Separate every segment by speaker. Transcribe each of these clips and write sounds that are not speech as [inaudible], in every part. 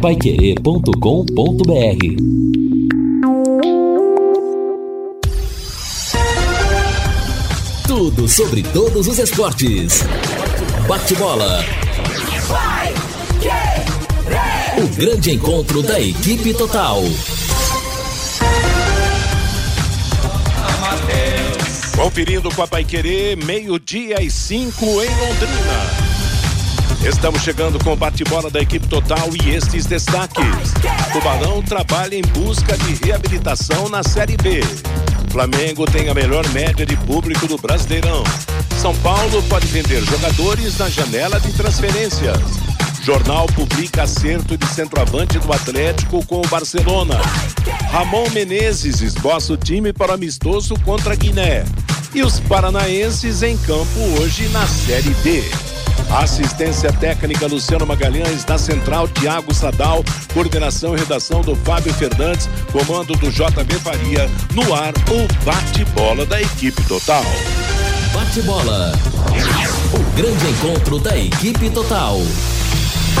Speaker 1: paiquerê.com.br Tudo sobre todos os esportes. Bate-bola. O grande encontro da equipe total.
Speaker 2: Conferindo com a Paiquerê, meio-dia e cinco em Londrina. Estamos chegando com o bate-bola da equipe total e estes destaques. Tubarão trabalha em busca de reabilitação na Série B. Flamengo tem a melhor média de público do Brasileirão. São Paulo pode vender jogadores na janela de transferências. Jornal publica acerto de centroavante do Atlético com o Barcelona. Ramon Menezes esboça o time para o amistoso contra Guiné. E os paranaenses em campo hoje na Série B. Assistência técnica Luciano Magalhães, na central Tiago Sadal, coordenação e redação do Fábio Fernandes, comando do JB Faria, no ar o bate-bola da equipe total.
Speaker 1: Bate-bola. O grande encontro da equipe total.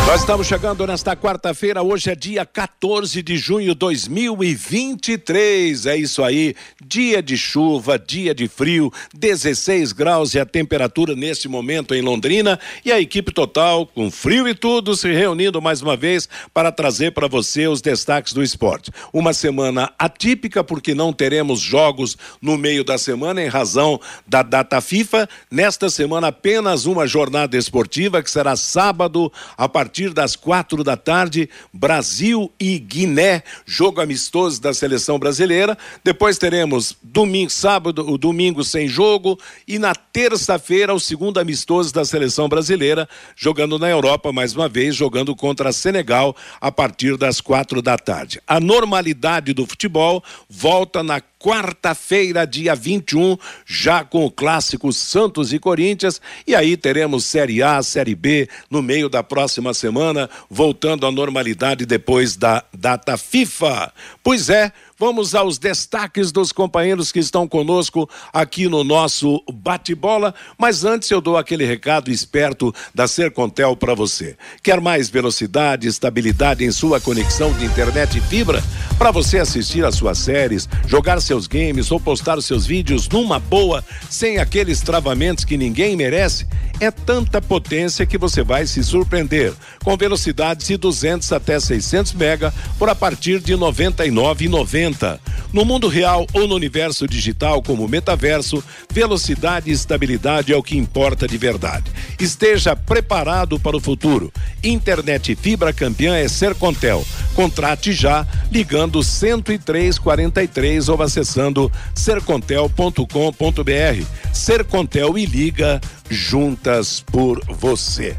Speaker 2: Nós estamos chegando nesta quarta-feira, hoje é dia 14 de junho de 2023. É isso aí, dia de chuva, dia de frio, 16 graus e a temperatura neste momento em Londrina. E a equipe total, com frio e tudo, se reunindo mais uma vez para trazer para você os destaques do esporte. Uma semana atípica, porque não teremos jogos no meio da semana em razão da data FIFA. Nesta semana, apenas uma jornada esportiva que será sábado, a partir das quatro da tarde, Brasil e Guiné, jogo amistoso da seleção brasileira. Depois teremos domingo, sábado, o domingo sem jogo e na terça-feira o segundo amistoso da seleção brasileira, jogando na Europa mais uma vez, jogando contra Senegal a partir das quatro da tarde. A normalidade do futebol volta na quarta-feira, dia 21, já com o clássico Santos e Corinthians. E aí teremos Série A, Série B no meio da próxima semana, voltando à normalidade depois da data FIFA. Pois é. Vamos aos destaques dos companheiros que estão conosco aqui no nosso bate-bola. Mas antes eu dou aquele recado esperto da Sercontel para você. Quer mais velocidade, estabilidade em sua conexão de internet e fibra? Para você assistir às suas séries, jogar seus games ou postar seus vídeos numa boa, sem aqueles travamentos que ninguém merece? É tanta potência que você vai se surpreender. Com velocidades de 200 até 600 mega por a partir de 99,90 aumenta. No mundo real ou no universo digital como metaverso, velocidade e estabilidade é o que importa de verdade. Esteja preparado para o futuro. Internet fibra campeã é Sercontel. Contrate já ligando 10343 ou acessando sercontel.com.br. Sercontel e liga juntas por você.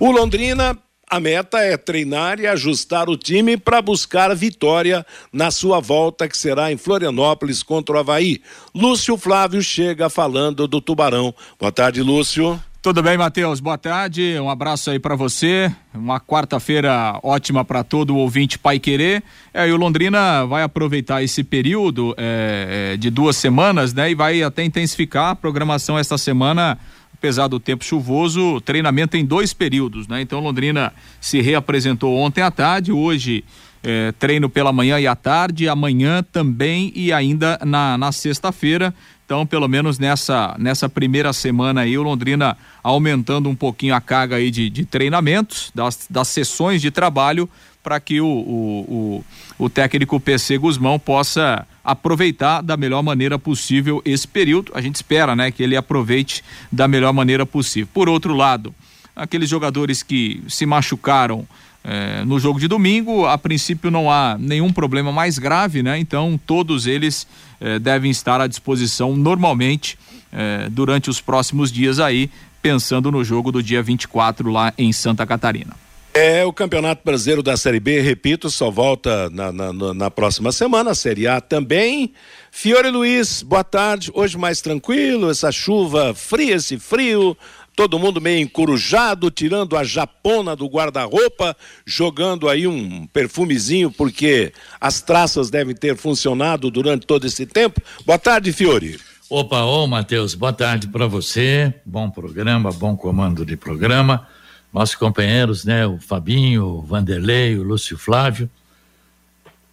Speaker 2: O Londrina a meta é treinar e ajustar o time para buscar a vitória na sua volta, que será em Florianópolis contra o Havaí. Lúcio Flávio chega falando do Tubarão. Boa tarde, Lúcio.
Speaker 3: Tudo bem, Matheus? Boa tarde. Um abraço aí para você. Uma quarta-feira ótima para todo o ouvinte Pai Querer. É, e o Londrina vai aproveitar esse período é, é, de duas semanas, né? E vai até intensificar a programação esta semana apesar do tempo chuvoso, treinamento em dois períodos, né? Então Londrina se reapresentou ontem à tarde, hoje é, treino pela manhã e à tarde, amanhã também e ainda na, na sexta-feira. Então, pelo menos nessa, nessa primeira semana aí, o Londrina aumentando um pouquinho a carga aí de, de treinamentos, das, das sessões de trabalho, para que o, o, o, o técnico PC Guzmão possa aproveitar da melhor maneira possível esse período. A gente espera, né, que ele aproveite da melhor maneira possível. Por outro lado, aqueles jogadores que se machucaram eh, no jogo de domingo, a princípio não há nenhum problema mais grave, né? Então todos eles eh, devem estar à disposição normalmente eh, durante os próximos dias aí, pensando no jogo do dia 24 lá em Santa Catarina.
Speaker 2: É, o Campeonato Brasileiro da Série B, repito, só volta na, na, na, próxima semana, a Série A também. Fiore Luiz, boa tarde. Hoje mais tranquilo, essa chuva fria, esse frio, todo mundo meio encurujado, tirando a japona do guarda-roupa, jogando aí um perfumezinho, porque as traças devem ter funcionado durante todo esse tempo. Boa tarde, Fiore.
Speaker 4: Opa, ô Matheus, boa tarde para você. Bom programa, bom comando de programa. Nossos companheiros, né? O Fabinho, o Vanderlei, o Lúcio Flávio.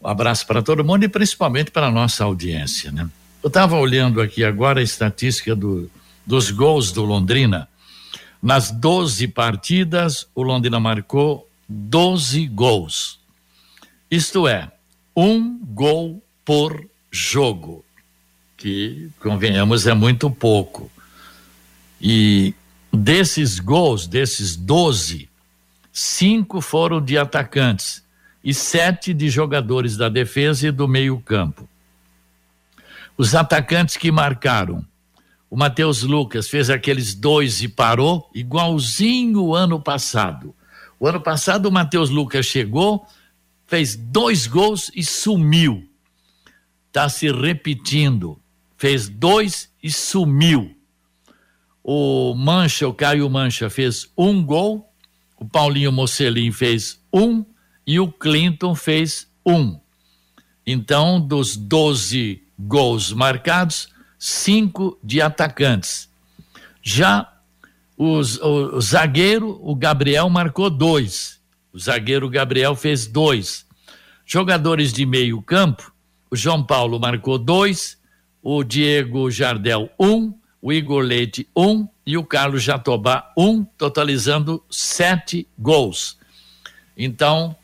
Speaker 4: Um abraço para todo mundo e principalmente para a nossa audiência, né? Eu estava olhando aqui agora a estatística do, dos gols do Londrina. Nas 12 partidas, o Londrina marcou 12 gols. Isto é, um gol por jogo, que, convenhamos, é muito pouco. E desses gols, desses 12, cinco foram de atacantes e sete de jogadores da defesa e do meio-campo. Os atacantes que marcaram. O Matheus Lucas fez aqueles dois e parou, igualzinho o ano passado. O ano passado o Matheus Lucas chegou, fez dois gols e sumiu. Está se repetindo. Fez dois e sumiu. O Mancha, o Caio Mancha, fez um gol. O Paulinho Mocelin fez um. E o Clinton fez um. Então, dos 12 gols marcados, cinco de atacantes. Já os, o, o zagueiro, o Gabriel, marcou dois. O zagueiro Gabriel fez dois. Jogadores de meio campo, o João Paulo marcou dois, o Diego Jardel um, o Igor Leite um e o Carlos Jatobá um, totalizando sete gols. Então,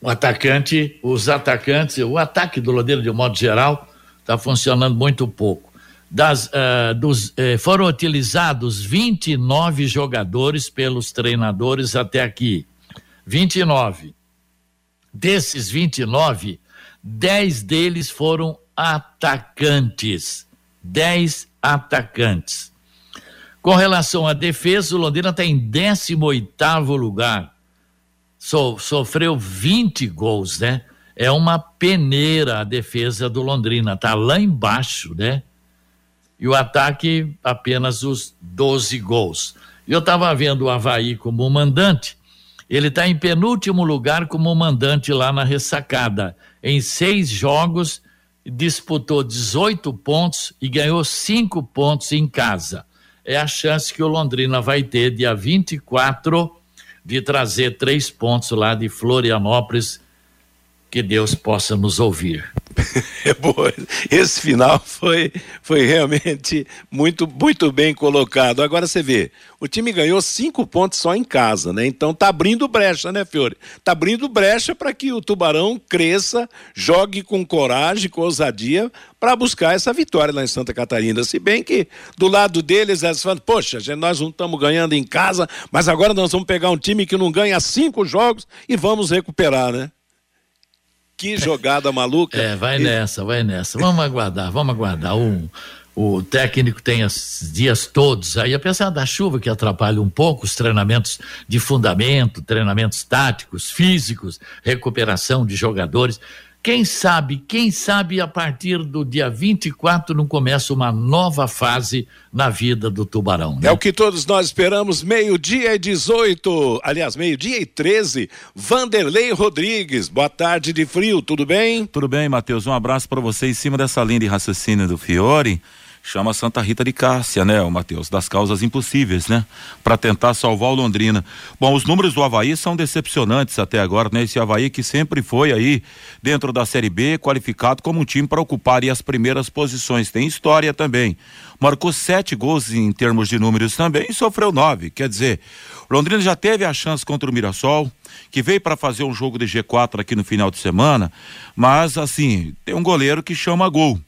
Speaker 4: o atacante, os atacantes, o ataque do Lodeiro de um modo geral está funcionando muito pouco. Das, uh, dos, eh, foram utilizados 29 jogadores pelos treinadores até aqui. 29. Desses 29, 10 deles foram atacantes. 10 atacantes. Com relação à defesa, o Londrina está em 18 lugar. So, sofreu 20 gols, né? É uma peneira a defesa do Londrina, tá lá embaixo, né? E o ataque apenas os 12 gols. Eu estava vendo o Havaí como mandante, ele está em penúltimo lugar como mandante lá na ressacada. Em seis jogos, disputou 18 pontos e ganhou cinco pontos em casa. É a chance que o Londrina vai ter dia 24 de trazer três pontos lá de Florianópolis. Que Deus possa nos ouvir. [laughs]
Speaker 2: Esse final foi, foi realmente muito, muito bem colocado. Agora você vê, o time ganhou cinco pontos só em casa, né? Então tá abrindo brecha, né, Fiore? Tá abrindo brecha para que o Tubarão cresça, jogue com coragem, com ousadia para buscar essa vitória lá em Santa Catarina. Se bem que do lado deles eles falam, poxa, nós não estamos ganhando em casa, mas agora nós vamos pegar um time que não ganha cinco jogos e vamos recuperar, né? Que jogada maluca.
Speaker 4: É, vai e... nessa, vai nessa. Vamos aguardar, vamos aguardar. Um, o técnico tem os dias todos aí, apesar da chuva que atrapalha um pouco os treinamentos de fundamento, treinamentos táticos, físicos, recuperação de jogadores. Quem sabe, quem sabe a partir do dia 24 não começa uma nova fase na vida do Tubarão.
Speaker 2: Né? É o que todos nós esperamos. Meio-dia e 18, aliás, meio-dia e 13. Vanderlei Rodrigues, boa tarde de frio, tudo bem?
Speaker 5: Tudo bem, Matheus. Um abraço para você em cima dessa linha de raciocínio do Fiore chama Santa Rita de Cássia, né, o Matheus, das causas impossíveis, né, para tentar salvar o Londrina. Bom, os números do Havaí são decepcionantes até agora, né, esse Havaí que sempre foi aí dentro da Série B qualificado como um time para ocupar as primeiras posições, tem história também. Marcou sete gols em termos de números também e sofreu nove, quer dizer, Londrina já teve a chance contra o Mirassol, que veio para fazer um jogo de G4 aqui no final de semana, mas assim, tem um goleiro que chama gol.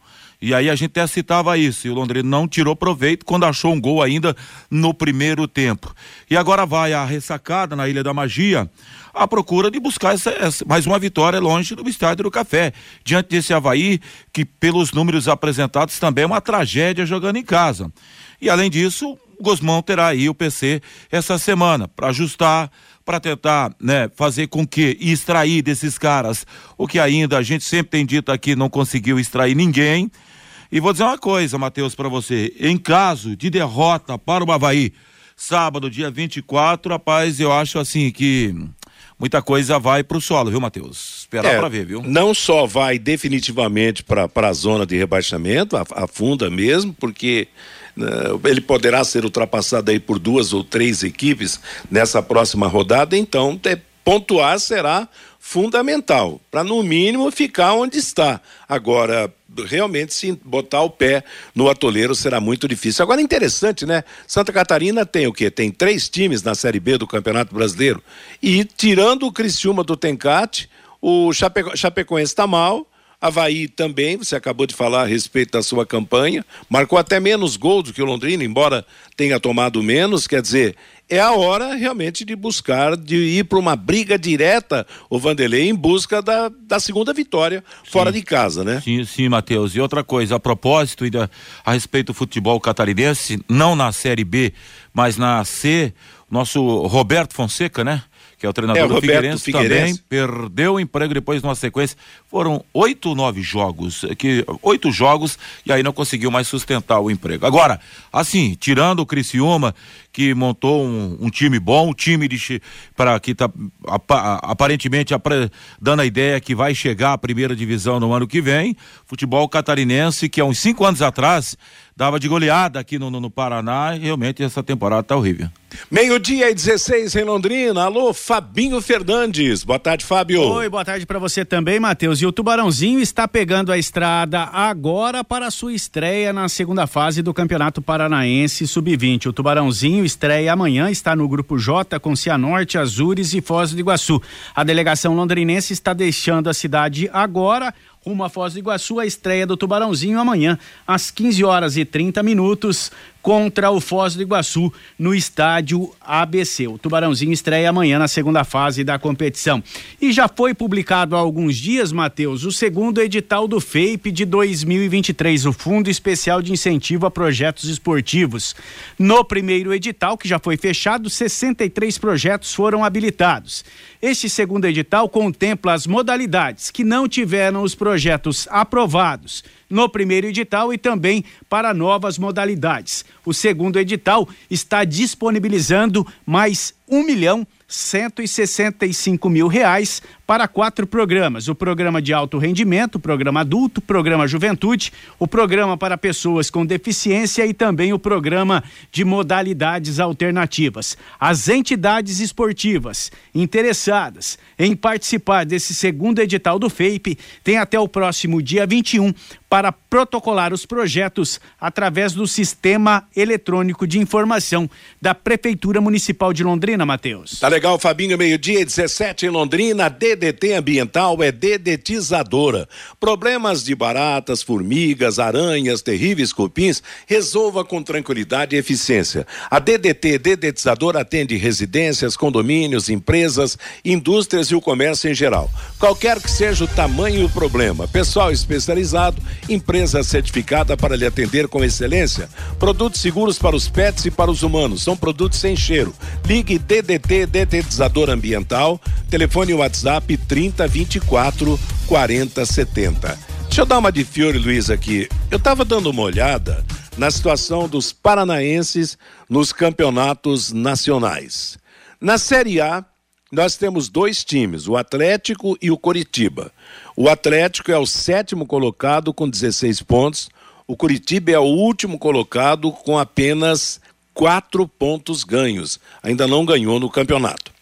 Speaker 5: E aí a gente até citava isso, e o Londrina não tirou proveito quando achou um gol ainda no primeiro tempo. E agora vai a ressacada na Ilha da Magia, à procura de buscar essa, essa, mais uma vitória longe do Estádio do Café. Diante desse Havaí, que pelos números apresentados também é uma tragédia jogando em casa. E além disso, o Gosmão terá aí o PC essa semana para ajustar, para tentar né, fazer com que e extrair desses caras o que ainda a gente sempre tem dito aqui não conseguiu extrair ninguém e vou dizer uma coisa, Matheus, para você. Em caso de derrota para o Havaí, sábado, dia 24, rapaz, eu acho assim que muita coisa vai para o solo, viu, Matheus? Esperar é, para ver, viu?
Speaker 2: Não só vai definitivamente para a zona de rebaixamento, afunda mesmo, porque Uh, ele poderá ser ultrapassado aí por duas ou três equipes nessa próxima rodada, então pontuar será fundamental, para no mínimo ficar onde está. Agora, realmente, se botar o pé no atoleiro será muito difícil. Agora, interessante, né? Santa Catarina tem o quê? Tem três times na Série B do Campeonato Brasileiro. E tirando o Criciúma do Tencate, o Chapeco, Chapecoense está mal. Havaí também, você acabou de falar a respeito da sua campanha, marcou até menos gols do que o Londrina, embora tenha tomado menos, quer dizer, é a hora realmente de buscar, de ir para uma briga direta, o Vanderlei, em busca da, da segunda vitória sim. fora de casa, né?
Speaker 5: Sim, sim, Matheus. E outra coisa, a propósito, a respeito do futebol catarinense, não na Série B, mas na C, nosso Roberto Fonseca, né? Que é o treinador é, do Figueirense, Figueirense, também perdeu o emprego depois de uma sequência. Foram oito nove jogos, que oito jogos e aí não conseguiu mais sustentar o emprego. Agora, assim, tirando o Criciúma, que montou um, um time bom, um time de para que está aparentemente dando a ideia que vai chegar à primeira divisão no ano que vem. Futebol catarinense que há uns cinco anos atrás dava de goleada aqui no, no, no Paraná e realmente essa temporada está horrível.
Speaker 2: Meio-dia e 16 em Londrina. Alô, Fabinho Fernandes. Boa tarde, Fábio.
Speaker 6: Oi, boa tarde para você também, Matheus. E o Tubarãozinho está pegando a estrada agora para a sua estreia na segunda fase do Campeonato Paranaense Sub-20. O Tubarãozinho estreia amanhã, está no grupo J com Cianorte, Azures e Foz do Iguaçu. A delegação londrinense está deixando a cidade agora rumo a Foz do Iguaçu, a estreia do Tubarãozinho amanhã, às 15 horas e 30 minutos, contra o Foz do Iguaçu no estádio ABC. O Tubarãozinho estreia amanhã na segunda fase da competição. E já foi publicado há alguns dias, Matheus, o segundo edital do FEIP de 2023, o Fundo Especial de Incentivo a Projetos Esportivos. No primeiro edital, que já foi fechado, 63 projetos foram habilitados. Este segundo edital contempla as modalidades que não tiveram os projetos aprovados no primeiro edital e também para novas modalidades. O segundo edital está disponibilizando mais um milhão 165 mil reais para quatro programas: o programa de alto rendimento, o programa adulto, o programa juventude, o programa para pessoas com deficiência e também o programa de modalidades alternativas. As entidades esportivas interessadas em participar desse segundo edital do FEIP têm até o próximo dia 21 para protocolar os projetos através do sistema eletrônico de informação da Prefeitura Municipal de Londrina, Matheus.
Speaker 2: Tá legal, Fabinho, meio-dia 17 em Londrina, DDT Ambiental é dedetizadora. Problemas de baratas, formigas, aranhas, terríveis cupins, resolva com tranquilidade e eficiência. A DDT Dedetizadora atende residências, condomínios, empresas, indústrias e o comércio em geral. Qualquer que seja o tamanho e o problema, pessoal especializado empresa certificada para lhe atender com excelência. Produtos seguros para os pets e para os humanos. São produtos sem cheiro. Ligue DDT Detetizador Ambiental. Telefone WhatsApp 3024 4070. Deixa eu dar uma de Fiore Luiz aqui. Eu estava dando uma olhada na situação dos paranaenses nos campeonatos nacionais. Na Série A, nós temos dois times, o Atlético e o Coritiba. O Atlético é o sétimo colocado com 16 pontos. O Curitiba é o último colocado com apenas quatro pontos ganhos. Ainda não ganhou no campeonato.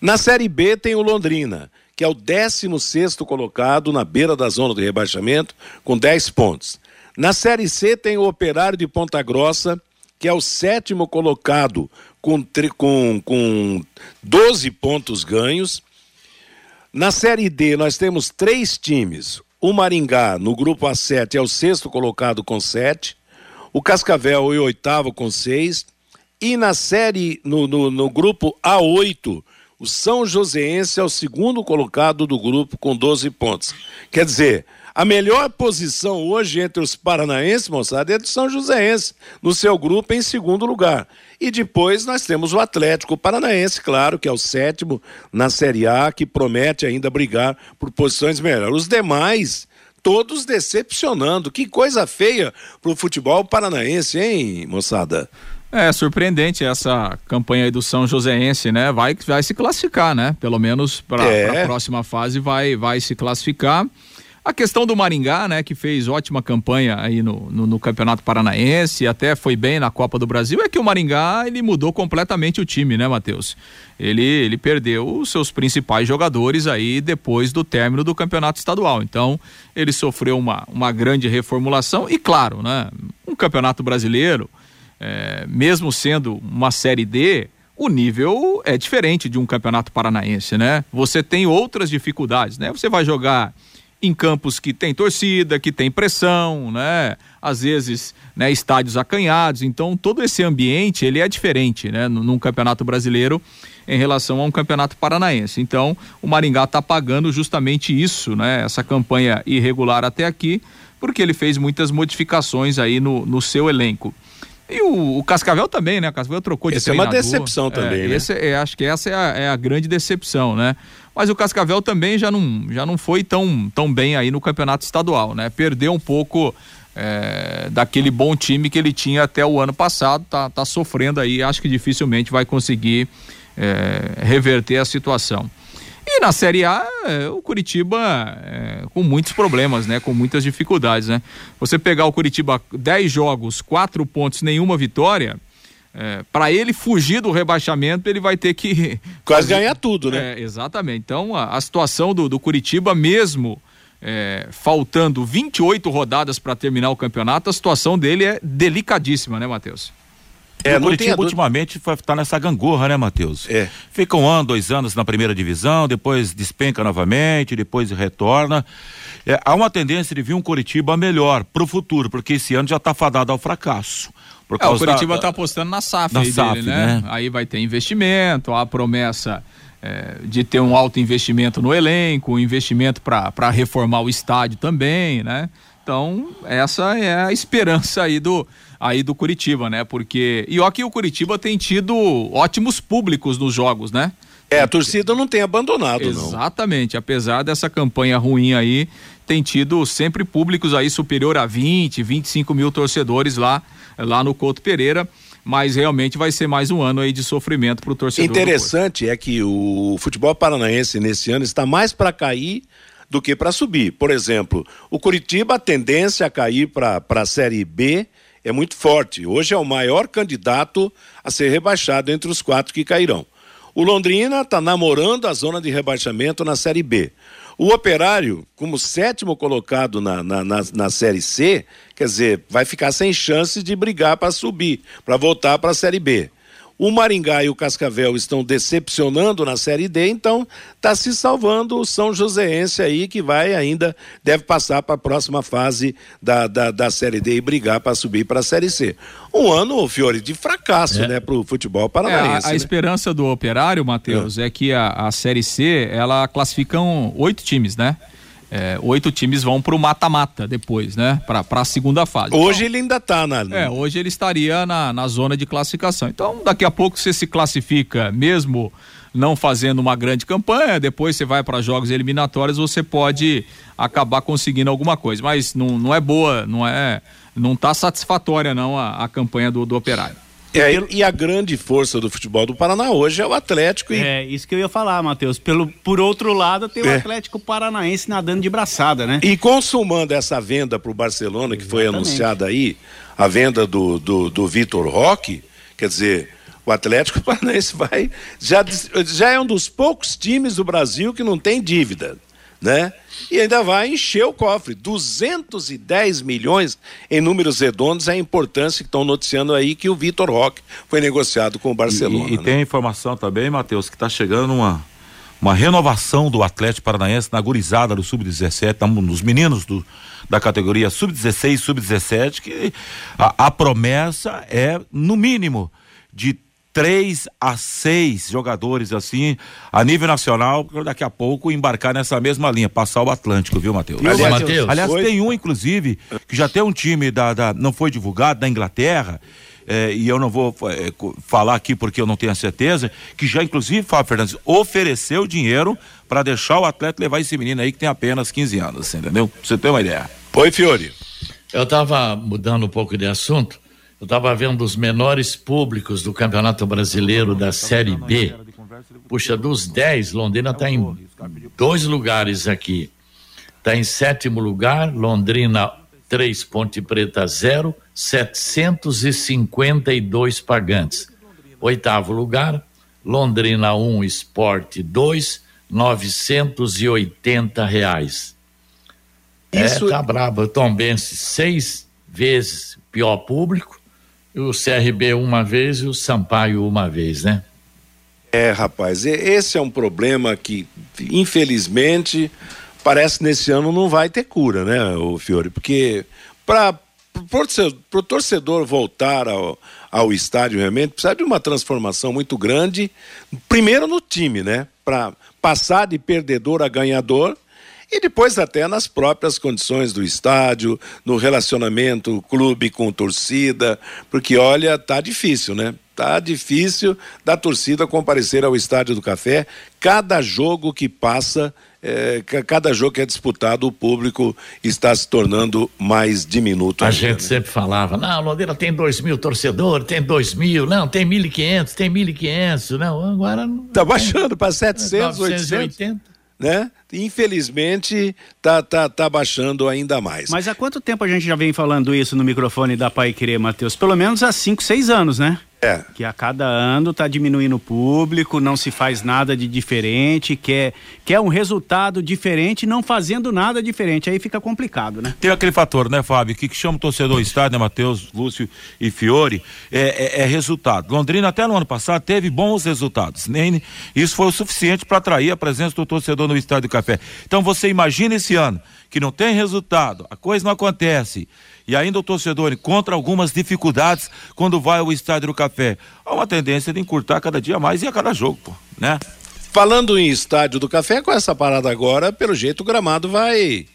Speaker 2: Na Série B tem o Londrina, que é o 16 colocado na beira da zona de rebaixamento, com 10 pontos. Na Série C tem o Operário de Ponta Grossa, que é o sétimo colocado, com, com, com 12 pontos ganhos. Na Série D, nós temos três times. O Maringá, no grupo A7, é o sexto colocado com sete. O Cascavel é o oitavo com seis. E na série, no, no, no grupo A8, o São Joséense é o segundo colocado do grupo com 12 pontos. Quer dizer, a melhor posição hoje entre os paranaenses, moçada, é do São Joséense, no seu grupo em segundo lugar. E depois nós temos o Atlético Paranaense, claro, que é o sétimo na Série A, que promete ainda brigar por posições melhores. Os demais, todos decepcionando. Que coisa feia pro futebol paranaense, hein, moçada?
Speaker 3: É surpreendente essa campanha aí do São Joséense, né? Vai, vai se classificar, né? Pelo menos para é. a próxima fase vai, vai se classificar. A questão do Maringá, né, que fez ótima campanha aí no, no, no, Campeonato Paranaense, até foi bem na Copa do Brasil, é que o Maringá ele mudou completamente o time, né, Matheus? Ele, ele perdeu os seus principais jogadores aí depois do término do Campeonato Estadual. Então, ele sofreu uma, uma grande reformulação e, claro, né, um Campeonato Brasileiro, é, mesmo sendo uma Série D, o nível é diferente de um Campeonato Paranaense, né? Você tem outras dificuldades, né? Você vai jogar em campos que tem torcida, que tem pressão, né? Às vezes, né, estádios acanhados. Então, todo esse ambiente, ele é diferente, né, num campeonato brasileiro em relação a um campeonato paranaense. Então, o Maringá está pagando justamente isso, né? Essa campanha irregular até aqui, porque ele fez muitas modificações aí no, no seu elenco. E o, o, Cascavel também, né? O Cascavel trocou de
Speaker 2: Esse é uma decepção também,
Speaker 3: é,
Speaker 2: né?
Speaker 3: Esse, é, acho que essa é a, é a, grande decepção, né? Mas o Cascavel também já não, já não foi tão, tão bem aí no campeonato estadual, né? Perdeu um pouco é, daquele bom time que ele tinha até o ano passado, tá, tá sofrendo aí, acho que dificilmente vai conseguir é, reverter a situação. E na Série A, é, o Curitiba é, com muitos problemas, né? Com muitas dificuldades, né? Você pegar o Curitiba 10 jogos, 4 pontos, nenhuma vitória, é, para ele fugir do rebaixamento, ele vai ter que. [laughs]
Speaker 2: Quase ganhar tudo, né?
Speaker 3: É, exatamente. Então, a, a situação do, do, Curitiba, mesmo é, faltando 28 rodadas para terminar o campeonato, a situação dele é delicadíssima, né, Matheus?
Speaker 5: É, o Curitiba ultimamente está nessa gangorra, né, Matheus?
Speaker 2: É.
Speaker 5: Fica um ano, dois anos na primeira divisão, depois despenca novamente, depois retorna. É, há uma tendência de vir um Curitiba melhor para o futuro, porque esse ano já está fadado ao fracasso.
Speaker 3: Por é, o Curitiba está apostando na SAF, na SAF dele, né? né? Aí vai ter investimento, a promessa é, de ter um alto investimento no elenco, investimento para reformar o estádio também, né? Então, essa é a esperança aí do, aí do Curitiba, né? Porque. E ó que o Curitiba tem tido ótimos públicos nos jogos, né?
Speaker 2: É, a torcida não tem abandonado,
Speaker 3: Exatamente. não. Exatamente. Apesar dessa campanha ruim aí, tem tido sempre públicos aí superior a 20, 25 mil torcedores lá, lá no Couto Pereira mas realmente vai ser mais um ano aí de sofrimento para o torcedor.
Speaker 2: Interessante é que o futebol paranaense nesse ano está mais para cair do que para subir. Por exemplo, o Curitiba a tendência a cair para a Série B é muito forte. Hoje é o maior candidato a ser rebaixado entre os quatro que cairão. O Londrina está namorando a zona de rebaixamento na Série B. O Operário, como sétimo colocado na, na, na, na Série C, quer dizer, vai ficar sem chance de brigar para subir, para voltar para a Série B. O Maringá e o Cascavel estão decepcionando na Série D, então está se salvando o São Joséense aí, que vai ainda, deve passar para a próxima fase da, da, da Série D e brigar para subir para a Série C. Um ano, Fiore, de fracasso, é. né, para o futebol paranaense.
Speaker 3: É, a, a
Speaker 2: né?
Speaker 3: esperança do operário, Matheus, é. é. que a, a Série C, ela classificam oito times, né? É, oito times vão para o mata-mata depois, né? Para a segunda fase.
Speaker 2: Hoje então, ele ainda está na.
Speaker 3: É, hoje ele estaria na, na zona de classificação. Então, daqui a pouco você se classifica, mesmo não fazendo uma grande campanha, depois você vai para jogos eliminatórios, você pode acabar conseguindo alguma coisa. Mas não, não é boa, não é. Não está satisfatória, não, a, a campanha do, do operário.
Speaker 2: É, e a grande força do futebol do Paraná hoje é o Atlético. E...
Speaker 6: É, isso que eu ia falar, Matheus. Pelo, por outro lado, tem o é. Atlético Paranaense nadando de braçada, né?
Speaker 2: E consumando essa venda para o Barcelona, que Exatamente. foi anunciada aí, a venda do, do, do Vitor Roque, quer dizer, o Atlético [laughs] Paranaense vai. Já, já é um dos poucos times do Brasil que não tem dívida né? E ainda vai encher o cofre. 210 milhões em números redondos é a importância que estão noticiando aí que o Vitor Roque foi negociado com o Barcelona.
Speaker 5: E, e né? tem a informação também, Matheus, que está chegando uma, uma renovação do Atlético Paranaense na gurizada do Sub-17, nos meninos do, da categoria Sub-16 Sub-17, que a, a promessa é, no mínimo, de três a seis jogadores assim, a nível nacional, daqui a pouco embarcar nessa mesma linha, passar o Atlântico, viu, Matheus?
Speaker 3: Aliás, Mateus?
Speaker 5: aliás tem um, inclusive, que já tem um time da, da não foi divulgado, da Inglaterra, é, e eu não vou é, falar aqui porque eu não tenho a certeza, que já inclusive, Fábio Fernandes, ofereceu dinheiro para deixar o atleta levar esse menino aí que tem apenas 15 anos, entendeu? Pra você ter uma ideia.
Speaker 2: Oi, Fiore.
Speaker 4: Eu estava mudando um pouco de assunto, eu estava vendo os menores públicos do Campeonato Brasileiro da Série B. Puxa, dos 10, Londrina está em dois lugares aqui. Está em sétimo lugar, Londrina 3, Ponte Preta 0, 752 pagantes. Oitavo lugar, Londrina 1, um, Esporte 2, 980 reais. Isso... É, tá brabo. Tombense seis vezes pior público, o CRB uma vez e o Sampaio uma vez, né?
Speaker 2: É, rapaz, esse é um problema que, infelizmente, parece nesse ano não vai ter cura, né, o Fiore? Porque para o torcedor voltar ao, ao estádio realmente precisa de uma transformação muito grande, primeiro no time, né? Para passar de perdedor a ganhador e depois até nas próprias condições do estádio, no relacionamento clube com torcida, porque olha, tá difícil, né? Tá difícil da torcida comparecer ao estádio do Café. Cada jogo que passa, é, cada jogo que é disputado, o público está se tornando mais diminuto.
Speaker 4: A ainda, gente né? sempre falava, não, Londrina tem dois mil torcedores, tem dois mil, não, tem mil e quinhentos, tem mil e quinhentos, não, agora...
Speaker 2: Tá baixando para setecentos, oitocentos né? Infelizmente, tá, tá, tá baixando ainda mais.
Speaker 6: Mas há quanto tempo a gente já vem falando isso no microfone da Pai Querer, Matheus? Pelo menos há 5, 6 anos, né? É. Que a cada ano está diminuindo o público, não se faz nada de diferente, quer, quer um resultado diferente, não fazendo nada diferente. Aí fica complicado, né?
Speaker 5: Tem aquele fator, né, Fábio, que, que chama o torcedor estádio, né, Matheus, Lúcio e Fiore, é, é, é, resultado. Londrina, até no ano passado, teve bons resultados. Nem, isso foi o suficiente para atrair a presença do torcedor no estádio do Café. Então você imagina esse ano, que não tem resultado, a coisa não acontece e ainda o torcedor encontra algumas dificuldades quando vai ao estádio do Café. Há uma tendência de encurtar cada dia mais e a cada jogo, pô, né?
Speaker 2: Falando em estádio do Café, com essa parada agora, pelo jeito o gramado vai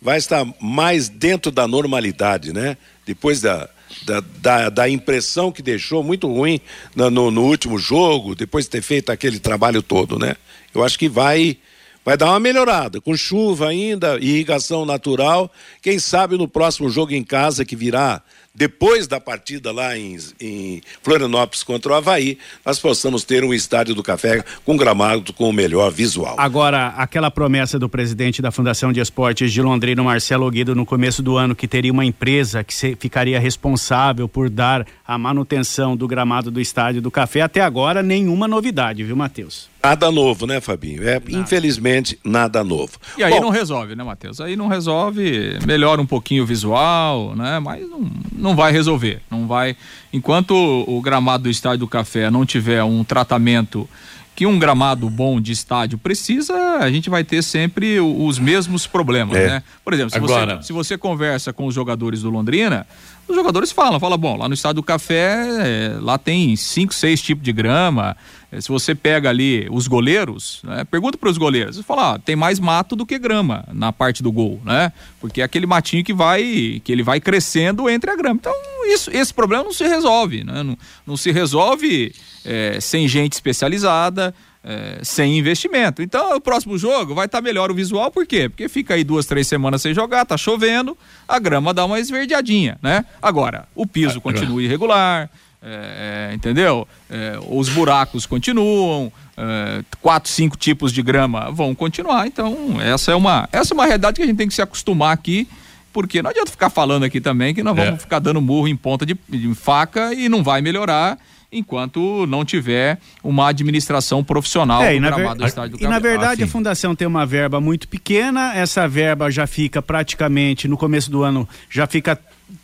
Speaker 2: vai estar mais dentro da normalidade, né? Depois da, da, da, da impressão que deixou muito ruim no, no, no último jogo, depois de ter feito aquele trabalho todo, né? Eu acho que vai vai dar uma melhorada. Com chuva ainda, irrigação natural. Quem sabe no próximo jogo em casa que virá depois da partida lá em, em, Florianópolis contra o Havaí, nós possamos ter um estádio do café com gramado com o melhor visual.
Speaker 6: Agora, aquela promessa do presidente da Fundação de Esportes de Londrina, Marcelo Guido, no começo do ano, que teria uma empresa que se, ficaria responsável por dar a manutenção do gramado do estádio do café, até agora nenhuma novidade, viu, Matheus?
Speaker 2: Nada novo, né, Fabinho? É, nada. infelizmente, nada novo.
Speaker 3: E aí Bom, não resolve, né, Matheus? Aí não resolve, melhora um pouquinho o visual, né? Mas não, não vai resolver. Não vai. Enquanto o, o gramado do Estádio do Café não tiver um tratamento que um gramado bom de estádio precisa, a gente vai ter sempre os mesmos problemas, é. né? Por exemplo, se, Agora... você, se você conversa com os jogadores do Londrina, os jogadores falam, fala bom, lá no estádio do Café, é, lá tem cinco, seis tipos de grama, se você pega ali os goleiros, né, pergunta para os goleiros, fala, ah, tem mais mato do que grama na parte do gol, né? Porque é aquele matinho que vai, que ele vai crescendo entre a grama. Então, isso, esse problema não se resolve, né? Não, não se resolve é, sem gente especializada, é, sem investimento. Então, o próximo jogo vai estar tá melhor o visual, por quê? Porque fica aí duas, três semanas sem jogar, tá chovendo, a grama dá uma esverdeadinha, né? Agora, o piso continua irregular, é, é, entendeu? É, os buracos continuam, é, quatro, cinco tipos de grama vão continuar. Então, essa é uma, essa é uma realidade que a gente tem que se acostumar aqui, porque não adianta ficar falando aqui também que nós vamos é. ficar dando murro em ponta de, de faca e não vai melhorar enquanto não tiver uma administração profissional
Speaker 6: é, do gramado do estádio do E na verdade ah, a fundação tem uma verba muito pequena, essa verba já fica praticamente no começo do ano já fica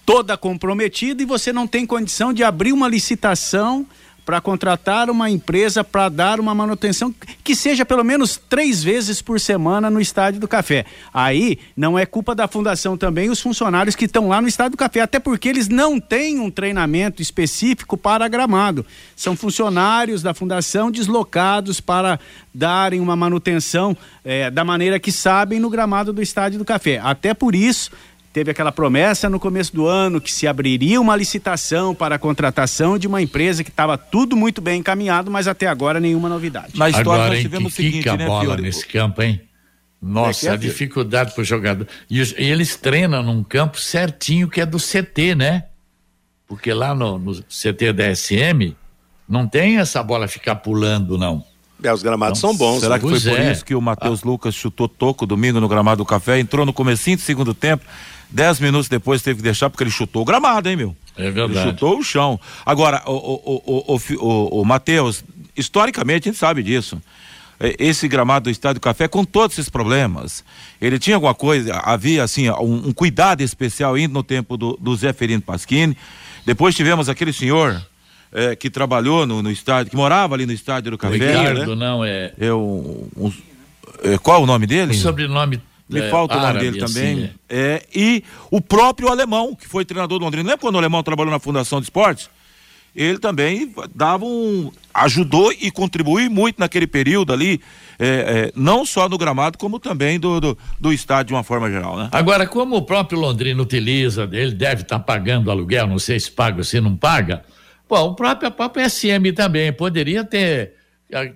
Speaker 6: toda comprometida e você não tem condição de abrir uma licitação para contratar uma empresa para dar uma manutenção que seja pelo menos três vezes por semana no Estádio do Café. Aí não é culpa da fundação também os funcionários que estão lá no Estádio do Café, até porque eles não têm um treinamento específico para gramado. São funcionários da fundação deslocados para darem uma manutenção é, da maneira que sabem no gramado do Estádio do Café. Até por isso teve aquela promessa no começo do ano que se abriria uma licitação para a contratação de uma empresa que estava tudo muito bem encaminhado, mas até agora nenhuma novidade.
Speaker 4: Na história agora, nós tivemos que o seguinte, né, bola Fiore? nesse campo, hein? Nossa, é, é a dificuldade para o jogador. E, e, eles treinam num campo certinho que é do CT, né? Porque lá no, no CT da SM não tem essa bola ficar pulando, não.
Speaker 2: É, os gramados então, são bons.
Speaker 5: Será né? que foi por é. isso que o Matheus ah. Lucas chutou toco domingo no gramado do café, entrou no comecinho do segundo tempo, dez minutos depois teve que deixar porque ele chutou o gramado, hein, meu?
Speaker 4: É verdade.
Speaker 5: Ele chutou o chão. Agora, o, o, o, o, o, o Matheus, historicamente a gente sabe disso esse gramado do Estádio Café com todos esses problemas. Ele tinha alguma coisa, havia assim um, um cuidado especial ainda no tempo do, do Zé Ferino Pasquini. Depois tivemos aquele senhor é, que trabalhou no, no, estádio, que morava ali no estádio do Café.
Speaker 4: Ricardo, né? não é.
Speaker 5: Eu, um, é, qual o nome dele? O
Speaker 4: sobrenome
Speaker 5: me é, falta o nome dele assim, também. É. é. e o próprio alemão, que foi treinador do Londrina. Lembra quando o alemão trabalhou na Fundação de Esportes? Ele também dava um. ajudou e contribuiu muito naquele período ali, é, é, não só no gramado, como também do, do, do, estádio de uma forma geral, né?
Speaker 4: Agora, como o próprio Londrina utiliza, ele deve estar tá pagando aluguel, não sei se paga ou se não paga. Bom, o próprio, a própria SM também poderia ter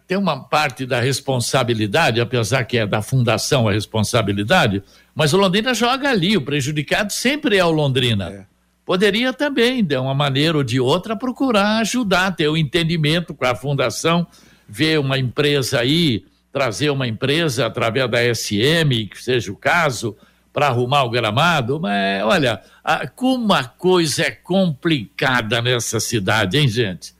Speaker 4: ter uma parte da responsabilidade, apesar que é da fundação a responsabilidade, mas o Londrina joga ali, o prejudicado sempre é o Londrina. É. Poderia também, de uma maneira ou de outra, procurar ajudar, ter o um entendimento com a fundação, ver uma empresa aí, trazer uma empresa através da SM, que seja o caso, para arrumar o gramado, mas olha, a, como a coisa é complicada nessa cidade, hein, gente?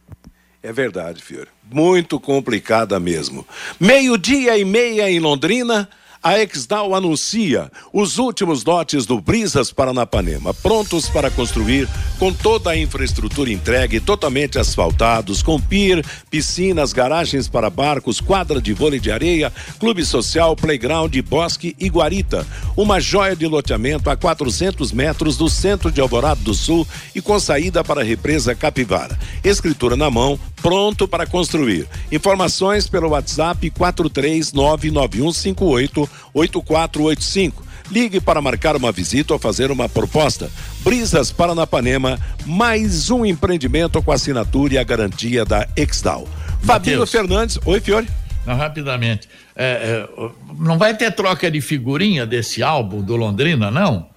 Speaker 2: É verdade, Fiore. Muito complicada mesmo. Meio-dia e meia em Londrina a Exdal anuncia os últimos lotes do Brisas Paranapanema, prontos para construir com toda a infraestrutura entregue, totalmente asfaltados, com pier, piscinas, garagens para barcos, quadra de vôlei de areia, clube social, playground, bosque e guarita. Uma joia de loteamento a 400 metros do centro de Alvorado do Sul e com saída para a represa Capivara. Escritura na mão, pronto para construir. Informações pelo WhatsApp 4399158 8485. Ligue para marcar uma visita ou fazer uma proposta. Brisas Paranapanema, mais um empreendimento com assinatura e a garantia da Exdal. Fabinho Fernandes, oi Fiore.
Speaker 4: Não, rapidamente. É, é, não vai ter troca de figurinha desse álbum do Londrina, não?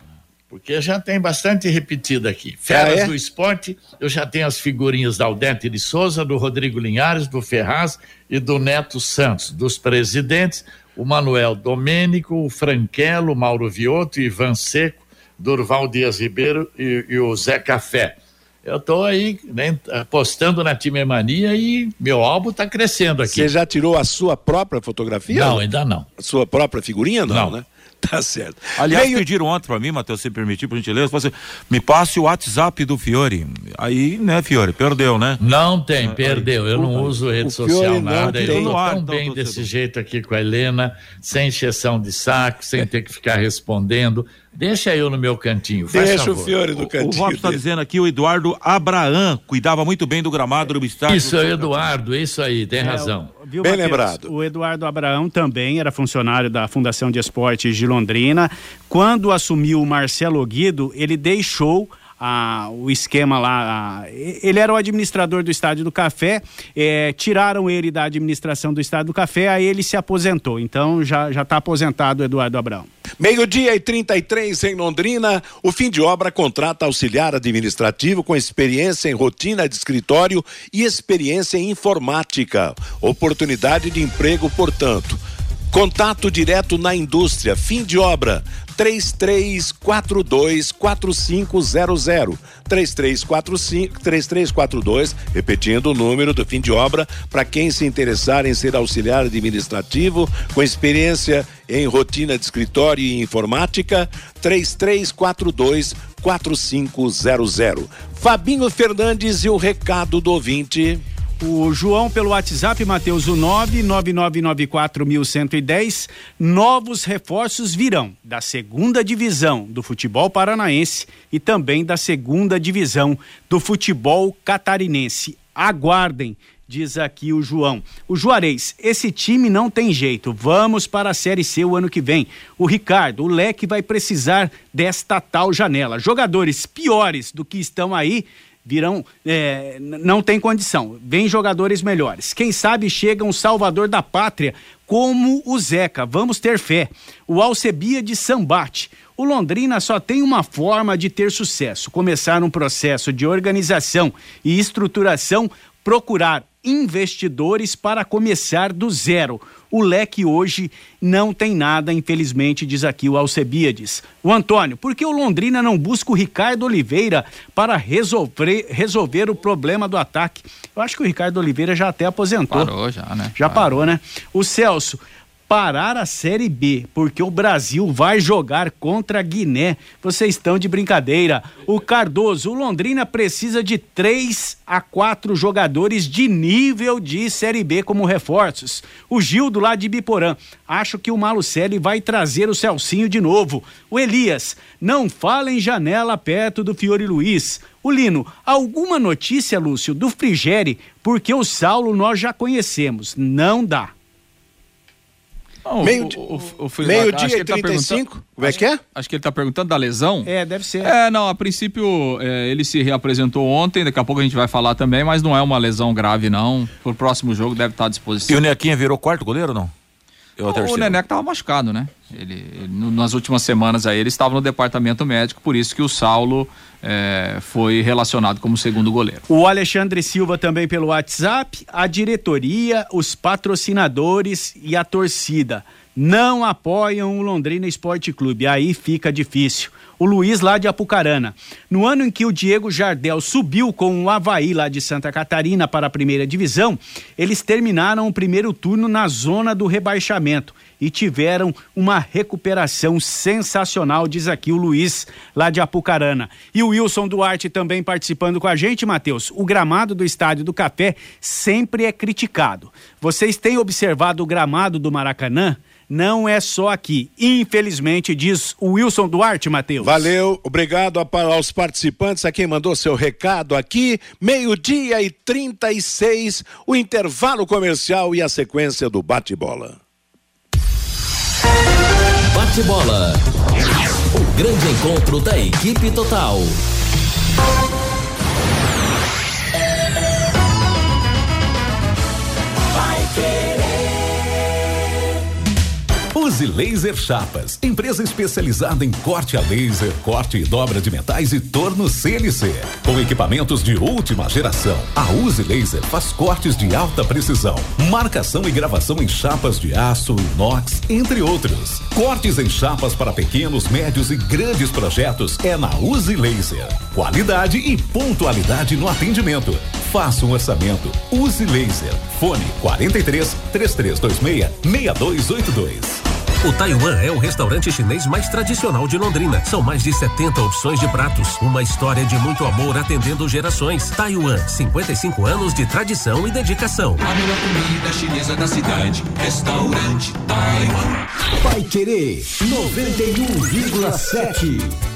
Speaker 4: Porque já tem bastante repetido aqui. Feras ah, é? do esporte, eu já tenho as figurinhas da Aldete de Souza, do Rodrigo Linhares, do Ferraz e do Neto Santos, dos presidentes o Manuel Domênico, o Franquelo, o Mauro Vioto, Ivan Seco, Durval Dias Ribeiro e, e o Zé Café. Eu estou aí né, apostando na Time Mania e meu álbum está crescendo aqui.
Speaker 2: Você já tirou a sua própria fotografia?
Speaker 4: Não, ainda não.
Speaker 2: A sua própria figurinha? Não,
Speaker 4: não.
Speaker 2: né? [laughs] Tá certo.
Speaker 5: Aliás, Meio... pediram ontem para mim, Matheus, se permitir, por gentileza, você me passe o WhatsApp do Fiore. Aí, né, Fiore, perdeu, né?
Speaker 4: Não tem, perdeu. Eu não uso rede social nada. Eu tô tão então, bem desse jeito aqui com a Helena, sem exceção de saco, sem ter que ficar respondendo. Deixa eu no meu cantinho.
Speaker 2: Deixa o Fiore no cantinho.
Speaker 5: O, o está dizendo aqui o Eduardo Abraão cuidava muito bem do gramado do estádio.
Speaker 4: Isso, Eduardo, isso aí, tem é, razão.
Speaker 6: Viu, bem Mateus, lembrado. O Eduardo Abraão também era funcionário da Fundação de Esportes de Londrina. Quando assumiu o Marcelo Guido, ele deixou a, o esquema lá. A, ele era o administrador do Estádio do Café, é, tiraram ele da administração do Estádio do Café, aí ele se aposentou. Então já está aposentado o Eduardo Abrão.
Speaker 2: Meio-dia e 33 em Londrina, o fim de obra contrata auxiliar administrativo com experiência em rotina de escritório e experiência em informática. Oportunidade de emprego, portanto. Contato direto na indústria, fim de obra, 3342 4500 3345 3342, repetindo o número do fim de obra para quem se interessar em ser auxiliar administrativo com experiência em rotina de escritório e informática, 3342 4500. Fabinho Fernandes e o recado do ouvinte.
Speaker 6: O João pelo WhatsApp, Matheus, o 99994110. Novos reforços virão da segunda divisão do futebol paranaense e também da segunda divisão do futebol catarinense. Aguardem, diz aqui o João. O Juarez, esse time não tem jeito. Vamos para a Série C o ano que vem. O Ricardo, o Leque vai precisar desta tal janela. Jogadores piores do que estão aí virão. É, não tem condição. Vem jogadores melhores. Quem sabe chega um salvador da pátria, como o Zeca. Vamos ter fé. O Alcebia de Sambate. O Londrina só tem uma forma de ter sucesso: começar um processo de organização e estruturação, procurar investidores para começar do zero. O leque hoje não tem nada, infelizmente, diz aqui o Alcebiades. O Antônio, por que o Londrina não busca o Ricardo Oliveira para resolver, resolver o problema do ataque? Eu acho que o Ricardo Oliveira já até aposentou.
Speaker 3: Parou já, né?
Speaker 6: Já parou, né? O Celso, parar a Série B, porque o Brasil vai jogar contra a Guiné. Vocês estão de brincadeira. O Cardoso, o Londrina precisa de três a quatro jogadores de nível de Série B como reforços. O Gildo lá de Biporã, acho que o Malucelli vai trazer o Celcinho de novo. O Elias, não fala em janela perto do Fiore Luiz. O Lino, alguma notícia, Lúcio, do Frigeri, porque o Saulo nós já conhecemos. Não dá.
Speaker 2: Não, meio o, o, o, meio dia e 35? Tá Como é que é?
Speaker 3: Acho que ele está perguntando da lesão.
Speaker 6: É, deve ser.
Speaker 3: É, não, a princípio é, ele se reapresentou ontem, daqui a pouco a gente vai falar também, mas não é uma lesão grave não. Pro próximo jogo deve estar à disposição.
Speaker 5: E o Nequinha virou quarto goleiro ou não?
Speaker 3: Eu, o, o estava machucado, né? Ele, ele, nas últimas semanas aí ele estava no departamento médico, por isso que o Saulo é, foi relacionado como segundo goleiro.
Speaker 6: O Alexandre Silva também pelo WhatsApp, a diretoria, os patrocinadores e a torcida não apoiam o Londrina Esporte Clube. Aí fica difícil. O Luiz lá de Apucarana. No ano em que o Diego Jardel subiu com o Havaí lá de Santa Catarina para a primeira divisão, eles terminaram o primeiro turno na zona do rebaixamento e tiveram uma recuperação sensacional, diz aqui o Luiz, lá de Apucarana. E o Wilson Duarte também participando com a gente, Matheus. O gramado do Estádio do Café sempre é criticado. Vocês têm observado o gramado do Maracanã? Não é só aqui. Infelizmente, diz o Wilson Duarte, Matheus.
Speaker 2: Valeu, obrigado aos participantes, a quem mandou seu recado aqui. Meio-dia e 36, o intervalo comercial e a sequência do bate-bola.
Speaker 1: Bate-bola. O grande encontro da equipe total.
Speaker 7: Use Laser Chapas, empresa especializada em corte a laser, corte e dobra de metais e torno CNC. Com equipamentos de última geração, a Use Laser faz cortes de alta precisão, marcação e gravação em chapas de aço, inox, entre outros. Cortes em chapas para pequenos, médios e grandes projetos é na Use Laser. Qualidade e pontualidade no atendimento. Faça um orçamento. Use Laser. Fone 43 3326 6282.
Speaker 8: O Taiwan é o restaurante chinês mais tradicional de Londrina. São mais de 70 opções de pratos. Uma história de muito amor atendendo gerações. Taiwan, 55 anos de tradição e dedicação.
Speaker 9: A melhor comida chinesa da cidade. Restaurante Taiwan.
Speaker 10: Vai querer 91,7.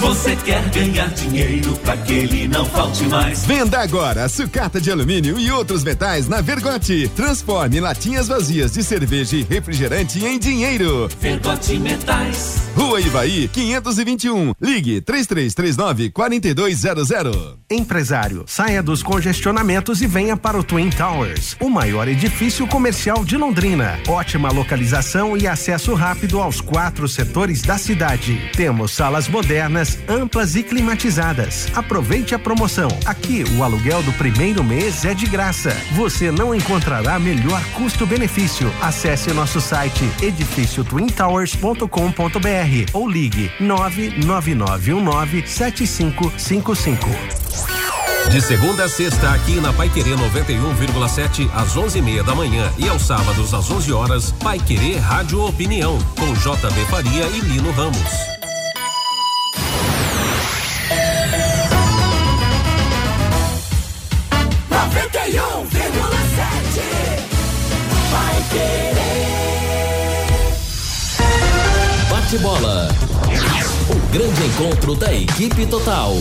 Speaker 11: Você quer ganhar dinheiro para que ele não falte mais?
Speaker 12: Venda agora sucata de alumínio e outros metais na Vergote. Transforme latinhas vazias de cerveja e refrigerante em dinheiro.
Speaker 11: Vergote Metais.
Speaker 12: Rua Ivaí, 521. Ligue 3339 4200.
Speaker 13: Empresário, saia dos congestionamentos e venha para o Twin Towers, o maior edifício comercial de Londrina. Ótima localização e acesso rápido aos quatro setores da cidade. Temos salas modernas amplas e climatizadas. Aproveite a promoção. Aqui o aluguel do primeiro mês é de graça. Você não encontrará melhor custo-benefício. Acesse nosso site edifício twintowers.com.br ou ligue 999197555.
Speaker 8: De segunda a sexta, aqui na Pai Querer 91,7 às 11:30 da manhã e aos sábados às 11 horas, Pai Querer Rádio Opinião com JB Faria e Lino Ramos.
Speaker 1: Bate bola. O grande encontro da equipe total.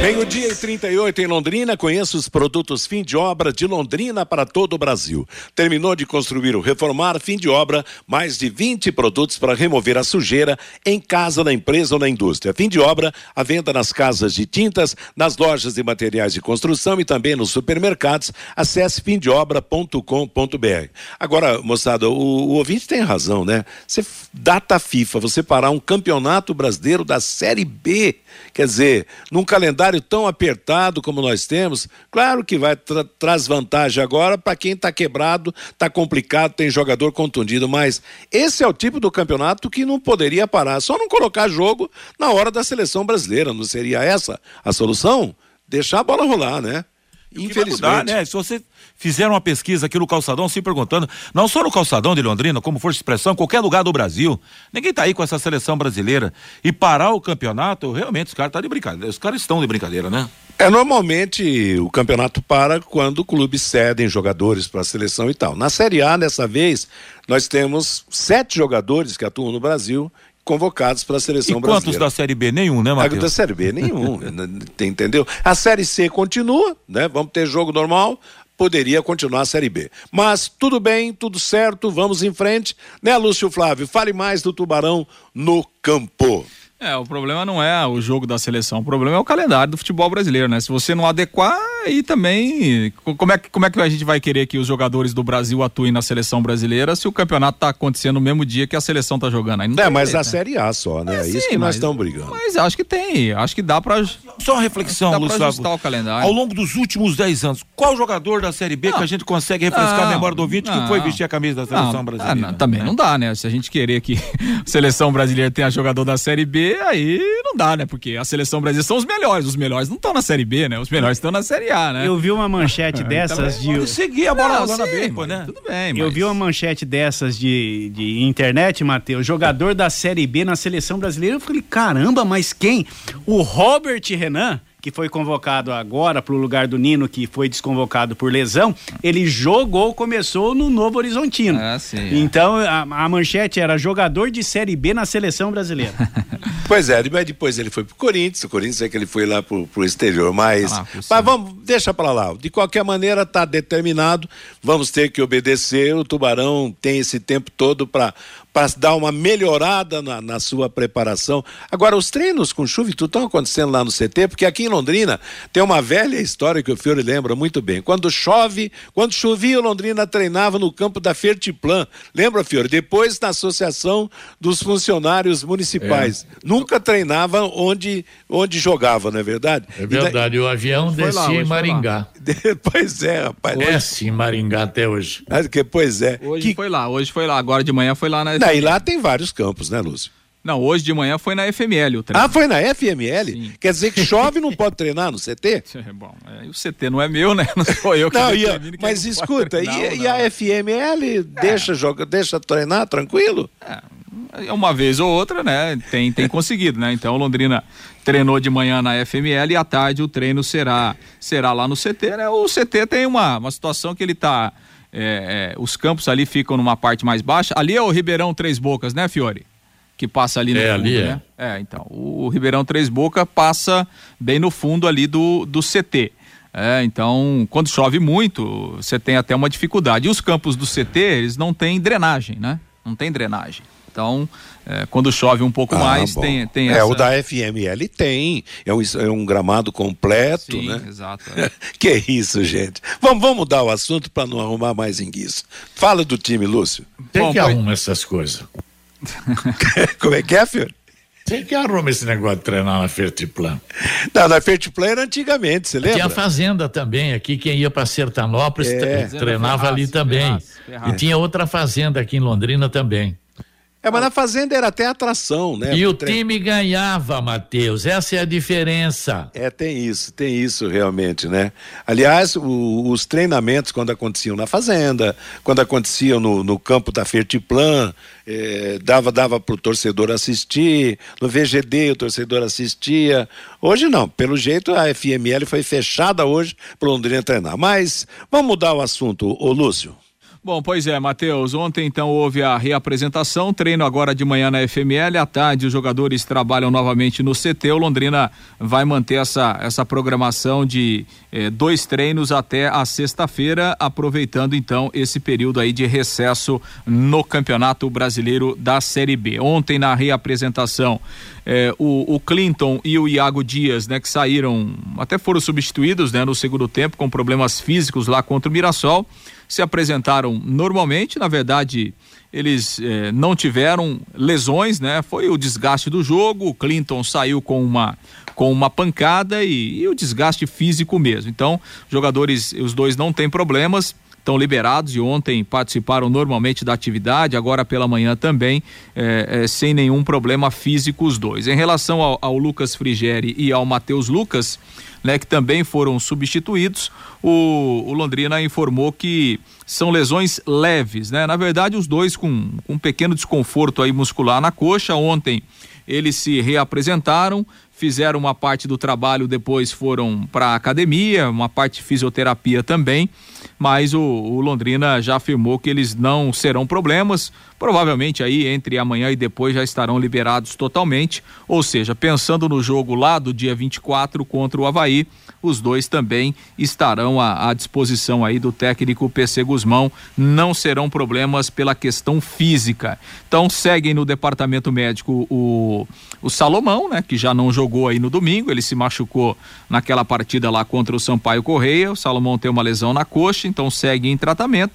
Speaker 2: Meio-dia e 38 em Londrina, conheça os produtos fim de obra de Londrina para todo o Brasil. Terminou de construir ou reformar, fim de obra, mais de 20 produtos para remover a sujeira em casa, na empresa ou na indústria. Fim de obra, a venda nas casas de tintas, nas lojas de materiais de construção e também nos supermercados. Acesse fimdeobra.com.br. Agora, moçada, o, o ouvinte tem razão, né? Você data FIFA, você parar um campeonato brasileiro da Série B, quer dizer, num calendário tão apertado como nós temos, claro que vai tra traz vantagem agora para quem está quebrado, está complicado, tem jogador contundido, mas esse é o tipo do campeonato que não poderia parar, só não colocar jogo na hora da seleção brasileira, não seria essa a solução? Deixar a bola rolar, né?
Speaker 5: Infelizmente. Mudar, né? Se você fizeram uma pesquisa aqui no Calçadão, se perguntando, não só no Calçadão de Londrina, como for expressão, qualquer lugar do Brasil, ninguém tá aí com essa seleção brasileira. E parar o campeonato, realmente, os caras tá de brincadeira. Os caras estão de brincadeira, né?
Speaker 2: É, normalmente o campeonato para quando clubes cedem jogadores para a seleção e tal. Na Série A, dessa vez, nós temos sete jogadores que atuam no Brasil convocados para a seleção
Speaker 5: e
Speaker 2: brasileira.
Speaker 5: quantos da Série B? Nenhum, né, Matheus?
Speaker 2: Da Série B, nenhum. [laughs] entendeu? A Série C continua, né? Vamos ter jogo normal, poderia continuar a Série B. Mas tudo bem, tudo certo, vamos em frente. Né, Lúcio Flávio? Fale mais do Tubarão no campo.
Speaker 3: É, o problema não é o jogo da seleção, o problema é o calendário do futebol brasileiro, né? Se você não adequar, aí também. Como é, como é que a gente vai querer que os jogadores do Brasil atuem na seleção brasileira se o campeonato tá acontecendo no mesmo dia que a seleção tá jogando? Aí não
Speaker 2: é, mas jeito, a né? Série A só, né? É, é isso sim, que nós estamos brigando.
Speaker 3: Mas acho que tem, acho que dá para
Speaker 5: Só uma reflexão,
Speaker 3: ajustar o calendário.
Speaker 5: Ao longo dos últimos 10 anos, qual jogador da Série B não, que a gente consegue refrescar não, a memória do ouvinte não, que foi vestir a camisa da seleção brasileira?
Speaker 3: Ah, também não dá, né? Se a gente querer que [laughs] a seleção brasileira tenha jogador da Série B, aí não dá, né? Porque a seleção brasileira são os melhores. Os melhores não estão na Série B, né? Os melhores estão na Série Né?
Speaker 6: Eu vi uma manchete [laughs] dessas de.
Speaker 5: Seguir a bola lá na B, pô, né?
Speaker 6: Tudo bem, mas... Eu vi uma manchete dessas de, de internet, Matheus. Jogador da Série B na seleção brasileira. Eu falei, caramba, mas quem? O Robert Renan que foi convocado agora para o lugar do Nino, que foi desconvocado por lesão, ele jogou, começou no Novo Horizontino. Ah, sim, é. Então a, a, manchete era jogador de Série B na seleção brasileira. [laughs]
Speaker 2: pois é, mas depois ele foi pro Corinthians, o Corinthians é que ele foi lá pro, pro exterior, mas, ah, mas vamos, deixa para lá. De qualquer maneira, tá determinado, vamos ter que obedecer. O Tubarão tem esse tempo todo para para dar uma melhorada na, na, sua preparação. Agora, os treinos com chuva e tudo estão acontecendo lá no CT, porque aqui em Londrina tem uma velha história que o Fiore lembra muito bem. Quando chove, quando chovia, Londrina treinava no campo da Fertiplan. Lembra, Fiore? Depois na Associação dos Funcionários Municipais. É. Nunca treinava onde, onde jogava, não é verdade?
Speaker 4: É verdade, o avião descia em Maringá. [laughs]
Speaker 2: pois é, rapaz.
Speaker 4: Desce em Maringá até hoje.
Speaker 2: Pois é.
Speaker 3: Hoje que... foi lá, hoje foi lá, agora de manhã foi lá na
Speaker 2: não, e lá tem vários campos, né, Lúcio?
Speaker 3: Não, hoje de manhã foi na FML o treino.
Speaker 2: Ah, foi na FML? Sim. Quer dizer que chove e não pode treinar no CT? [laughs]
Speaker 3: É, bom, é, o CT não é meu, né? Não sou eu que
Speaker 2: não, e Mas escuta, treinar, e, e, a FML é. deixa, joga, deixa treinar tranquilo?
Speaker 3: É, uma vez ou outra, né? Tem, tem [laughs] conseguido, né? Então Londrina treinou de manhã na FML e à tarde o treino será, será lá no CT, né? O CT tem uma, uma situação que ele está é, é, os campos ali ficam numa parte mais baixa. Ali é o Ribeirão Três Bocas, né, Fiore? Que passa ali no
Speaker 4: é,
Speaker 3: fundo,
Speaker 4: ali
Speaker 3: né? É. é, então. O, o Ribeirão Três Bocas passa bem no fundo ali do, do CT. É, então, quando chove muito, você tem até uma dificuldade. E os campos do CT, eles não têm drenagem, né? Não tem drenagem. Então, é, quando chove um pouco ah, mais, tem, tem
Speaker 2: é, essa... É, o da FML tem, é um, é um gramado completo, Sim, né?
Speaker 3: exato. É. [laughs]
Speaker 2: que isso, gente. Vamos, vamos mudar o assunto para não arrumar mais enguiço. Fala do time, Lúcio.
Speaker 4: Tem Bom, que arrumar essas coisas. [laughs]
Speaker 2: Como é que é, filho?
Speaker 4: Tem que arrumar esse negócio de treinar na Fertiplan.
Speaker 2: Não, na Fertiplan era antigamente, você lembra?
Speaker 4: Tinha fazenda também aqui, quem ia para Sertanópolis é. treinava Ferraz, ali também. Ferraz, Ferraz. E tinha outra fazenda aqui em Londrina também.
Speaker 2: É, mas na Fazenda era até atração, né?
Speaker 4: E o time ganhava, Matheus. Essa é a diferença.
Speaker 2: É, tem isso, tem isso realmente, né? Aliás, o, os treinamentos, quando aconteciam na Fazenda, quando aconteciam no, no campo da Fertiplan, eh, dava, dava para o torcedor assistir, no VGD o torcedor assistia. Hoje não, pelo jeito a FML foi fechada hoje para Londrina treinar. Mas vamos mudar o assunto, ô Lúcio.
Speaker 3: Bom, pois é, Matheus. Ontem então houve a reapresentação, treino agora de manhã na FML, à tarde os jogadores trabalham novamente no CT. O Londrina vai manter essa, essa programação de eh, dois treinos até a sexta-feira, aproveitando então esse período aí de recesso no Campeonato Brasileiro da Série B. Ontem na reapresentação eh, o, o, Clinton e o Iago Dias, né, que saíram, até foram substituídos, né, no segundo tempo com problemas físicos lá contra o Mirassol se apresentaram normalmente, na verdade eles eh, não tiveram lesões, né? Foi o desgaste do jogo. O Clinton saiu com uma com uma pancada e, e o desgaste físico mesmo. Então, jogadores, os dois não têm problemas estão liberados e ontem participaram normalmente da atividade, agora pela manhã também, é, é, sem nenhum problema físico os dois. Em relação ao, ao Lucas Frigeri e ao Matheus Lucas, né, que também foram substituídos, o, o, Londrina informou que são lesões leves, né? Na verdade, os dois com, com um pequeno desconforto aí muscular na coxa. Ontem eles se reapresentaram, fizeram uma parte do trabalho, depois foram para a academia, uma parte de fisioterapia também, mas o, o, Londrina já afirmou que eles não serão problemas, provavelmente aí entre amanhã e depois já estarão liberados totalmente, ou seja, pensando no jogo lá do dia 24 contra o Havaí, os dois também estarão à, à, disposição aí do técnico PC Guzmão, não serão problemas pela questão física. Então seguem no departamento médico o, o Salomão, né, que já não jogou aí no domingo, ele se machucou naquela partida lá contra o Sampaio Correia, o Salomão tem uma lesão na coxa, então segue em tratamento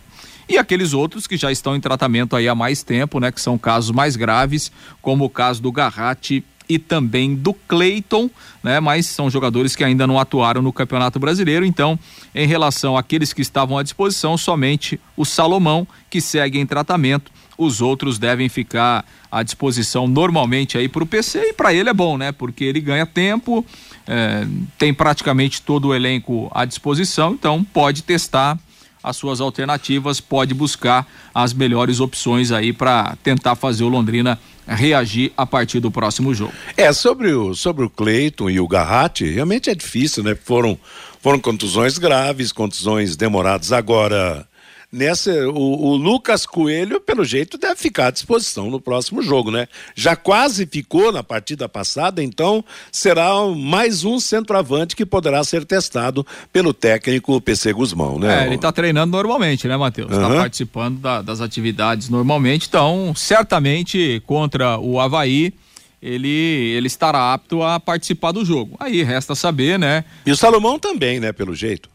Speaker 3: e aqueles outros que já estão em tratamento aí há mais tempo, né, que são casos mais graves, como o caso do Garratti e também do Cleiton, né? Mas são jogadores que ainda não atuaram no Campeonato Brasileiro. Então, em relação àqueles que estavam à disposição, somente o Salomão, que segue em tratamento. Os outros devem ficar à disposição normalmente aí para o PC e para ele é bom, né? Porque ele ganha tempo, é, tem praticamente todo o elenco à disposição, então pode testar as suas alternativas, pode buscar as melhores opções aí para tentar fazer o Londrina reagir a partir do próximo jogo.
Speaker 2: É, sobre o, sobre o Cleiton e o Garratti, realmente é difícil, né? Foram, foram contusões graves, contusões demoradas. Agora, nessa o, o, Lucas Coelho, pelo jeito, deve ficar à disposição no próximo jogo, né? Já quase ficou na partida passada, então será mais um centroavante que poderá ser testado pelo técnico PC Guzmão, né?
Speaker 3: É, ele está treinando normalmente, né, Matheus? Está uhum. participando da, das atividades normalmente, então certamente contra o Havaí ele, ele estará apto a participar do jogo. Aí resta saber, né?
Speaker 2: E o Salomão também, né, pelo jeito.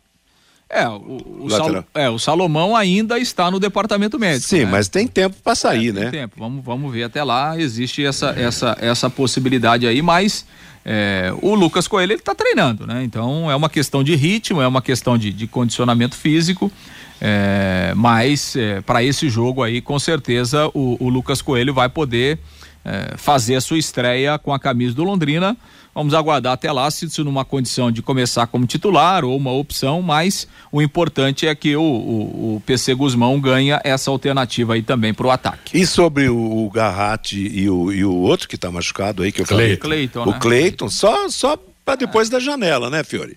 Speaker 3: É o, o, Sal, é, o Salomão ainda está no departamento médico.
Speaker 2: Sim, né? mas tem tempo para sair, é, né?
Speaker 3: tempo. Vamos, vamos ver até lá. Existe essa, essa, essa possibilidade aí, mas é, o Lucas Coelho ele está treinando, né? Então é uma questão de ritmo, é uma questão de, de condicionamento físico. É, mas é, para esse jogo aí, com certeza o, o Lucas Coelho vai poder é, fazer a sua estreia com a camisa do Londrina. Vamos aguardar até lá se isso numa condição de começar como titular ou uma opção, mas o importante é que o, o, o PC Guzmão ganha essa alternativa aí também para o ataque.
Speaker 2: E sobre o, o Garratti e o, e o outro que está machucado aí que eu falei?
Speaker 3: Cleiton,
Speaker 2: o né? Cleiton, só, só para depois é. da janela, né, Fiore?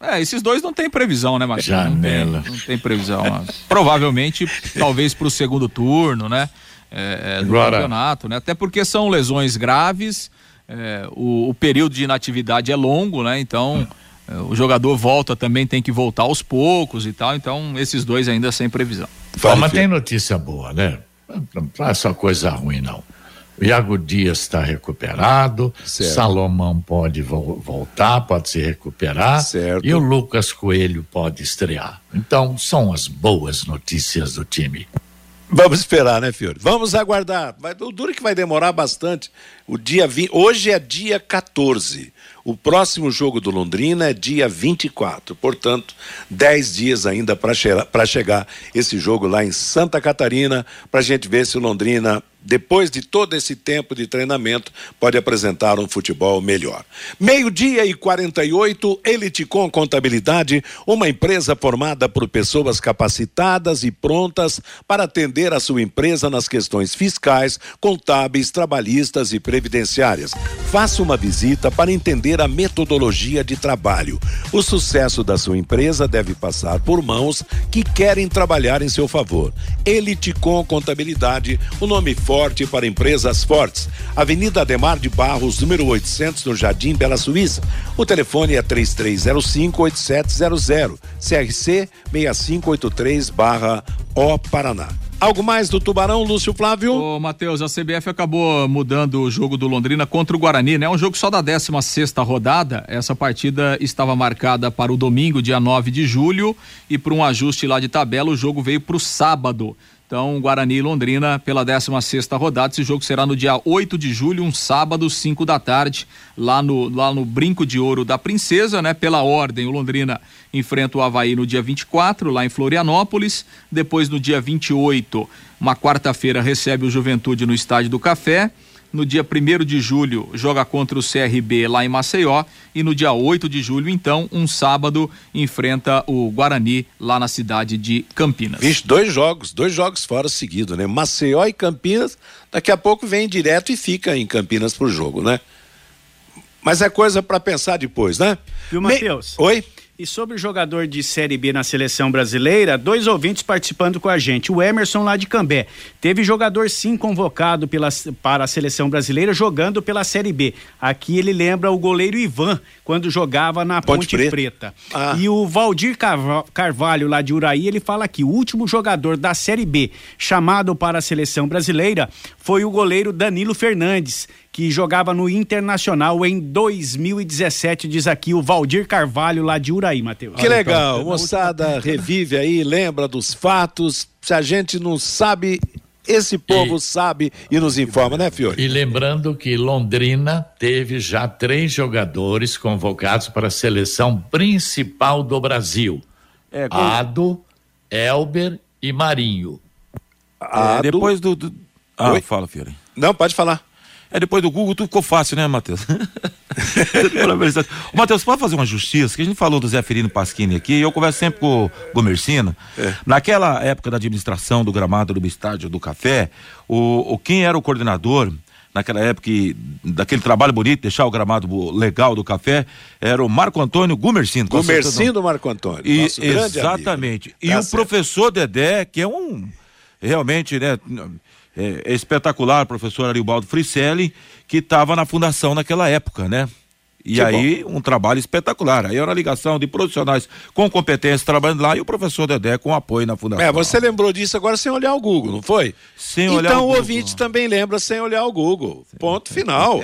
Speaker 3: É, esses dois não tem previsão, né, Marcelo?
Speaker 4: Janela.
Speaker 3: Não tem, não tem previsão. Provavelmente, talvez para o segundo turno, né? É, é, do Agora... campeonato, né? Até porque são lesões graves é, o, o, período de inatividade é longo, né? Então é, o jogador volta também tem que voltar aos poucos e tal. Então esses dois ainda sem previsão.
Speaker 4: Bom, mas tem notícia boa, né? Não é só coisa ruim não. O Iago Dias está recuperado, certo. Salomão pode vo voltar, pode se recuperar, certo. e o Lucas Coelho pode estrear. Então, são as boas notícias do time.
Speaker 2: Vamos esperar, né, Fiore? Vamos aguardar. Vai, o duro é que vai demorar bastante. O dia 20, hoje é dia 14. O próximo jogo do Londrina é dia 24. Portanto, 10 dias ainda para che chegar esse jogo lá em Santa Catarina, para a gente ver se o Londrina depois de todo esse tempo de treinamento, pode apresentar um futebol melhor. Meio-dia e 48, Eliticom Contabilidade, uma empresa formada por pessoas capacitadas e prontas para atender a sua empresa nas questões fiscais, contábeis, trabalhistas e previdenciárias. Faça uma visita para entender a metodologia de trabalho. O sucesso da sua empresa deve passar por mãos que querem trabalhar em seu favor. Eliticom Contabilidade, o nome forte para empresas fortes. Avenida Ademar de Barros, número 800, no Jardim Bela Suíça. O telefone é 3305-8700, CRC 6583 barra O Paraná. Algo mais do Tubarão, Lúcio Flávio?
Speaker 3: Ô, Matheus, a CBF acabou mudando o jogo do Londrina contra o Guarani, né? Um jogo só da 16 sexta rodada. Essa partida estava marcada para o domingo, dia 9 de julho, e por um ajuste lá de tabela, o jogo veio para o sábado Então, Guarani e Londrina pela 16 sexta rodada. Esse jogo será no dia 8 de julho, um sábado, 5 da tarde, lá no, lá no Brinco de Ouro da Princesa, né? Pela ordem, o Londrina enfrenta o Havaí no dia 24, lá em Florianópolis. Depois, no dia 28, uma quarta-feira, recebe o Juventude no Estádio do Café. No dia 1 de julho, joga contra o CRB lá em Maceió. E no dia 8 de julho, então, um sábado, enfrenta o Guarani lá na cidade de Campinas.
Speaker 2: Vixe, dois jogos, dois jogos fora seguidos, né? Maceió e Campinas. Daqui a pouco vem direto e fica em Campinas pro jogo, né? Mas é coisa para pensar depois, né?
Speaker 6: Viu, Matheus?
Speaker 2: Me... Oi?
Speaker 6: E sobre o jogador de Série B na seleção brasileira, dois ouvintes participando com a gente. O Emerson lá de Cambé. Teve jogador sim convocado pela, para a seleção brasileira jogando pela Série B. Aqui ele lembra o goleiro Ivan, quando jogava na Ponte, Ponte Preta. Preta. Ah. E o Valdir Carvalho lá de Uraí, ele fala que o último jogador da Série B chamado para a seleção brasileira foi o goleiro Danilo Fernandes que jogava no Internacional em 2017, diz aqui o Valdir Carvalho lá de Uraí, Matheus.
Speaker 2: Que legal, moçada revive aí, lembra dos fatos. Se a gente não sabe, esse povo e, sabe e nos informa, né, Fiore?
Speaker 4: E lembrando que Londrina teve já três jogadores convocados para a seleção principal do Brasil: é, com... Ado, Elber e Marinho.
Speaker 5: É, depois do. do... Ah, Oi? fala, Fiore.
Speaker 2: Não, pode falar.
Speaker 5: É depois do Google tudo ficou fácil, né, Matheus? [laughs] Matheus, pode fazer uma justiça, que a gente falou do Zé Ferino Pasquini aqui, e eu converso sempre com o Gomercino. É. Naquela época da administração do gramado do estádio do café, o, o quem era o coordenador naquela época daquele trabalho bonito, deixar o gramado legal do café, era o Marco Antônio Gumercindo.
Speaker 2: Gumercindo Marco Antônio.
Speaker 5: E, exatamente. Amigo. E tá o certo. professor Dedé, que é um realmente, né, é, é espetacular, professor Aribaldo Fricelli, que estava na fundação naquela época, né? E que aí, bom. um trabalho espetacular. Aí era uma ligação de profissionais com competência trabalhando lá e o professor Dedé com apoio na fundação.
Speaker 2: É, você lembrou disso agora sem olhar o Google, não foi?
Speaker 5: Sem então, olhar
Speaker 2: o Google. Então o ouvinte também lembra sem olhar o Google. Ponto final.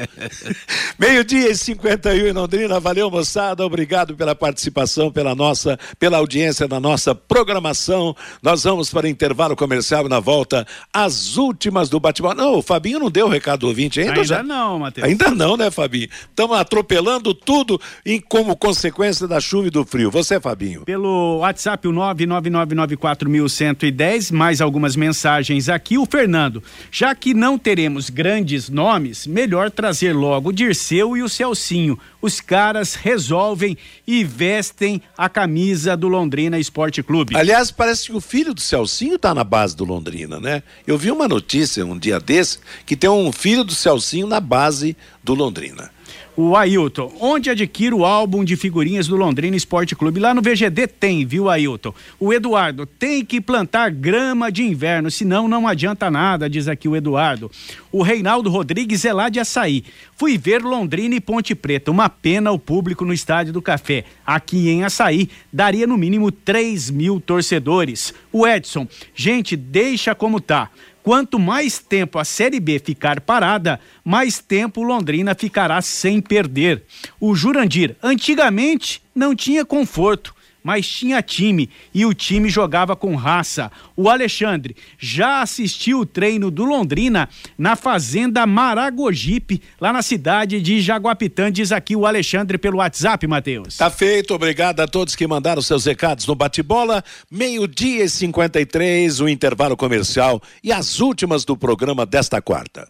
Speaker 2: [laughs] Meio-dia e 51 em Londrina. Valeu, moçada. Obrigado pela participação, pela nossa, pela audiência da nossa programação. Nós vamos para intervalo comercial na volta as últimas do bate-bola. Não, o Fabinho não deu o recado do ouvinte ainda.
Speaker 6: Ainda
Speaker 2: já...
Speaker 6: não, Matheus.
Speaker 2: Ainda não, né, Fabinho? Estamos atropelando atropelando tudo em como consequência da chuva e do frio. Você, Fabinho?
Speaker 6: Pelo WhatsApp, o 999941110, mais algumas mensagens aqui. O Fernando, já que não teremos grandes nomes, melhor trazer logo o Dirceu e o Celcinho. Os caras resolvem e vestem a camisa do Londrina Esporte Clube.
Speaker 2: Aliás, parece que o filho do Celcinho está na base do Londrina, né? Eu vi uma notícia um dia desse que tem um filho do Celcinho na base do Londrina.
Speaker 6: O Ailton, onde adquire o álbum de figurinhas do Londrina Esporte Clube? Lá no VGD tem, viu, Ailton? O Eduardo, tem que plantar grama de inverno, senão não adianta nada, diz aqui o Eduardo. O Reinaldo Rodrigues é lá de Açaí. Fui ver Londrina e Ponte Preta. Uma pena o público no Estádio do Café. Aqui em Açaí, daria no mínimo 3 mil torcedores. O Edson, gente, deixa como tá. Quanto mais tempo a Série B ficar parada, mais tempo Londrina ficará sem perder. O Jurandir, antigamente, não tinha conforto mas tinha time e o time jogava com raça. O Alexandre já assistiu o treino do Londrina na Fazenda Maragogipe, lá na cidade de Jaguapitã. Diz aqui o Alexandre pelo WhatsApp, Matheus.
Speaker 2: Tá feito, obrigado a todos que mandaram seus recados no bate-bola. Meio-dia e 53, o intervalo comercial e as últimas do programa desta quarta.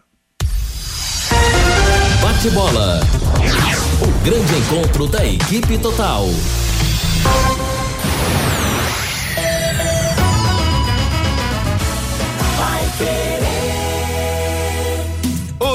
Speaker 1: Bate-bola. O grande encontro da equipe total.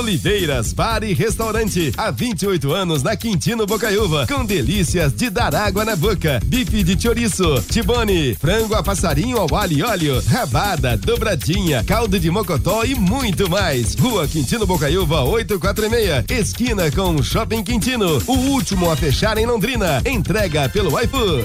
Speaker 12: Oliveiras Bar e Restaurante. Há 28 anos na Quintino Bocaiúva. Com delícias de dar água na boca. Bife de chouriço, tibone, frango a passarinho ao alho e óleo, rabada, dobradinha, caldo de mocotó e muito mais. Rua Quintino Bocaiúva 846. Esquina com Shopping Quintino. O último a fechar em Londrina. Entrega pelo iFood.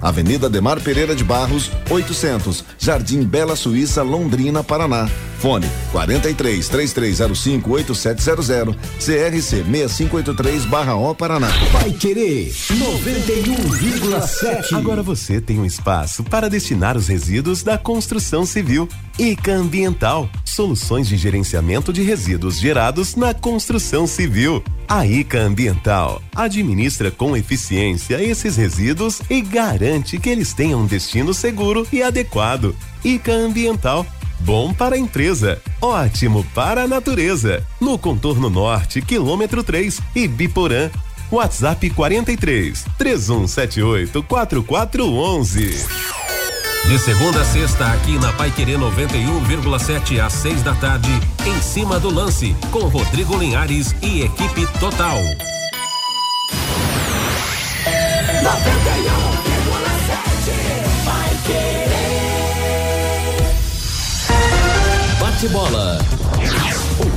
Speaker 10: Avenida Demar Pereira de Barros, 800, Jardim Bela Suíça, Londrina, Paraná. Fone 43 3305 8700 CRC 6583 barra O Paraná.
Speaker 14: Vai querer 91,7.
Speaker 12: Agora você tem um espaço para destinar os resíduos da construção civil. ICA Ambiental, soluções de gerenciamento de resíduos gerados na construção civil. A ICA Ambiental administra com eficiência esses resíduos e garante que eles tenham um destino seguro e adequado. ICA Ambiental Bom para a empresa, ótimo para a natureza. No contorno norte, quilômetro 3, Ibiporã. WhatsApp 43 3178 4411.
Speaker 8: De segunda a sexta, aqui na Pai Querer 91,7 às 6 da tarde, em cima do lance, com Rodrigo Linhares e equipe total.
Speaker 1: 91,7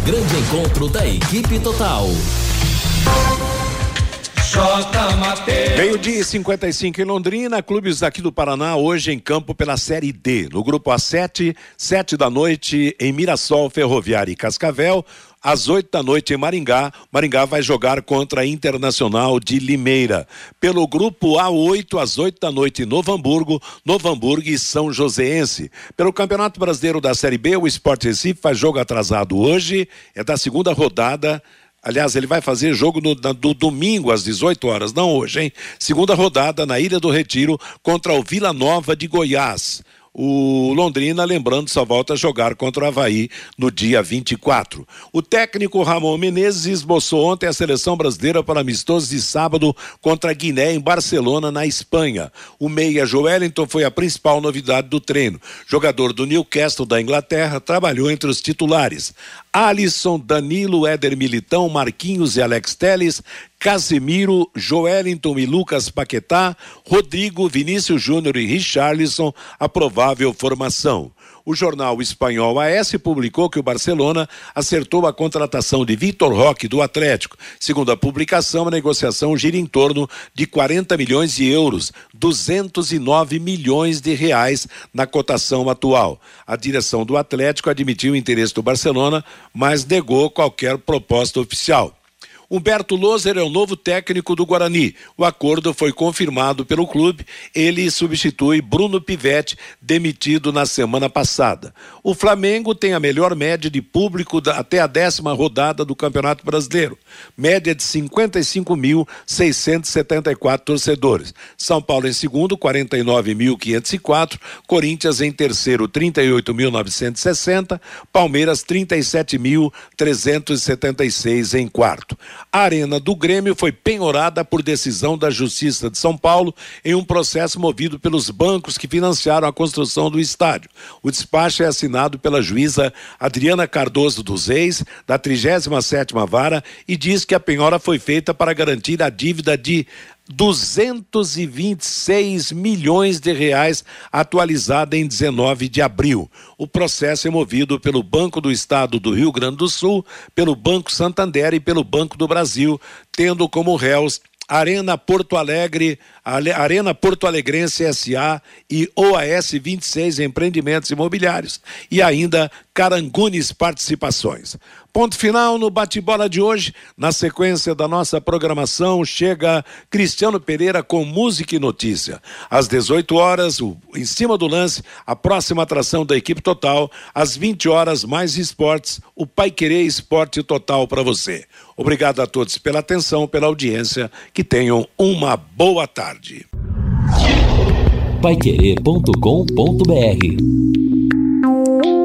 Speaker 1: grande encontro da equipe total.
Speaker 2: Meio-dia e 55 em Londrina, clubes aqui do Paraná hoje em campo pela Série D. No grupo A7, sete da noite em Mirassol, Ferroviária e Cascavel. Às oito da noite em Maringá, Maringá vai jogar contra a Internacional de Limeira. Pelo grupo A8, às oito da noite em Novo Hamburgo, Novo Hamburgo e São Joséense. Pelo Campeonato Brasileiro da Série B, o Sport Recife faz jogo atrasado hoje, é da segunda rodada Aliás, ele vai fazer jogo no, do domingo às 18 horas, não hoje, hein? Segunda rodada na Ilha do Retiro contra o Vila Nova de Goiás. O Londrina, lembrando, só volta a jogar contra o Havaí no dia 24. O técnico Ramon Menezes esboçou ontem a seleção brasileira para amistoso de sábado contra a Guiné em Barcelona, na Espanha. O meia Joelinton foi a principal novidade do treino. Jogador do Newcastle da Inglaterra, trabalhou entre os titulares. Alisson, Danilo, Éder Militão, Marquinhos e Alex Teles, Casemiro, Joelinton e Lucas Paquetá, Rodrigo, Vinícius Júnior e Richarlison, a provável formação. O jornal espanhol AS publicou que o Barcelona acertou a contratação de Vitor Roque do Atlético. Segundo a publicação, a negociação gira em torno de 40 milhões de euros, 209 milhões de reais na cotação atual. A direção do Atlético admitiu o interesse do Barcelona, mas negou qualquer proposta oficial. Humberto Loser é o novo técnico do Guarani. O acordo foi confirmado pelo clube. Ele substitui Bruno Pivetti, demitido na semana passada. O Flamengo tem a melhor média de público até a décima rodada do Campeonato Brasileiro. Média de 55.674 torcedores. São Paulo em segundo, 49.504. Corinthians em terceiro, 38.960. Palmeiras, 37.376 em quarto. A arena do Grêmio foi penhorada por decisão da Justiça de São Paulo em um processo movido pelos bancos que financiaram a construção do estádio. O despacho é assinado pela juíza Adriana Cardoso dos Reis, da 37ª Vara, e diz que a penhora foi feita para garantir a dívida de 226 milhões de reais, atualizada em 19 de abril. O processo é movido pelo Banco do Estado do Rio Grande do Sul, pelo Banco Santander e pelo Banco do Brasil, tendo como réus Arena Porto Alegre, Arena Porto Alegrense SA e OAS 26 Empreendimentos Imobiliários e ainda Carangunes Participações. Ponto final no bate-bola de hoje. Na sequência da nossa programação, chega Cristiano Pereira com música e notícia. Às 18 horas, o, em cima do lance, a próxima atração da equipe total. Às 20 horas, mais esportes, o Pai Querer Esporte Total para você. Obrigado a todos pela atenção, pela audiência. Que tenham uma boa tarde.
Speaker 1: Paiquerê.com.br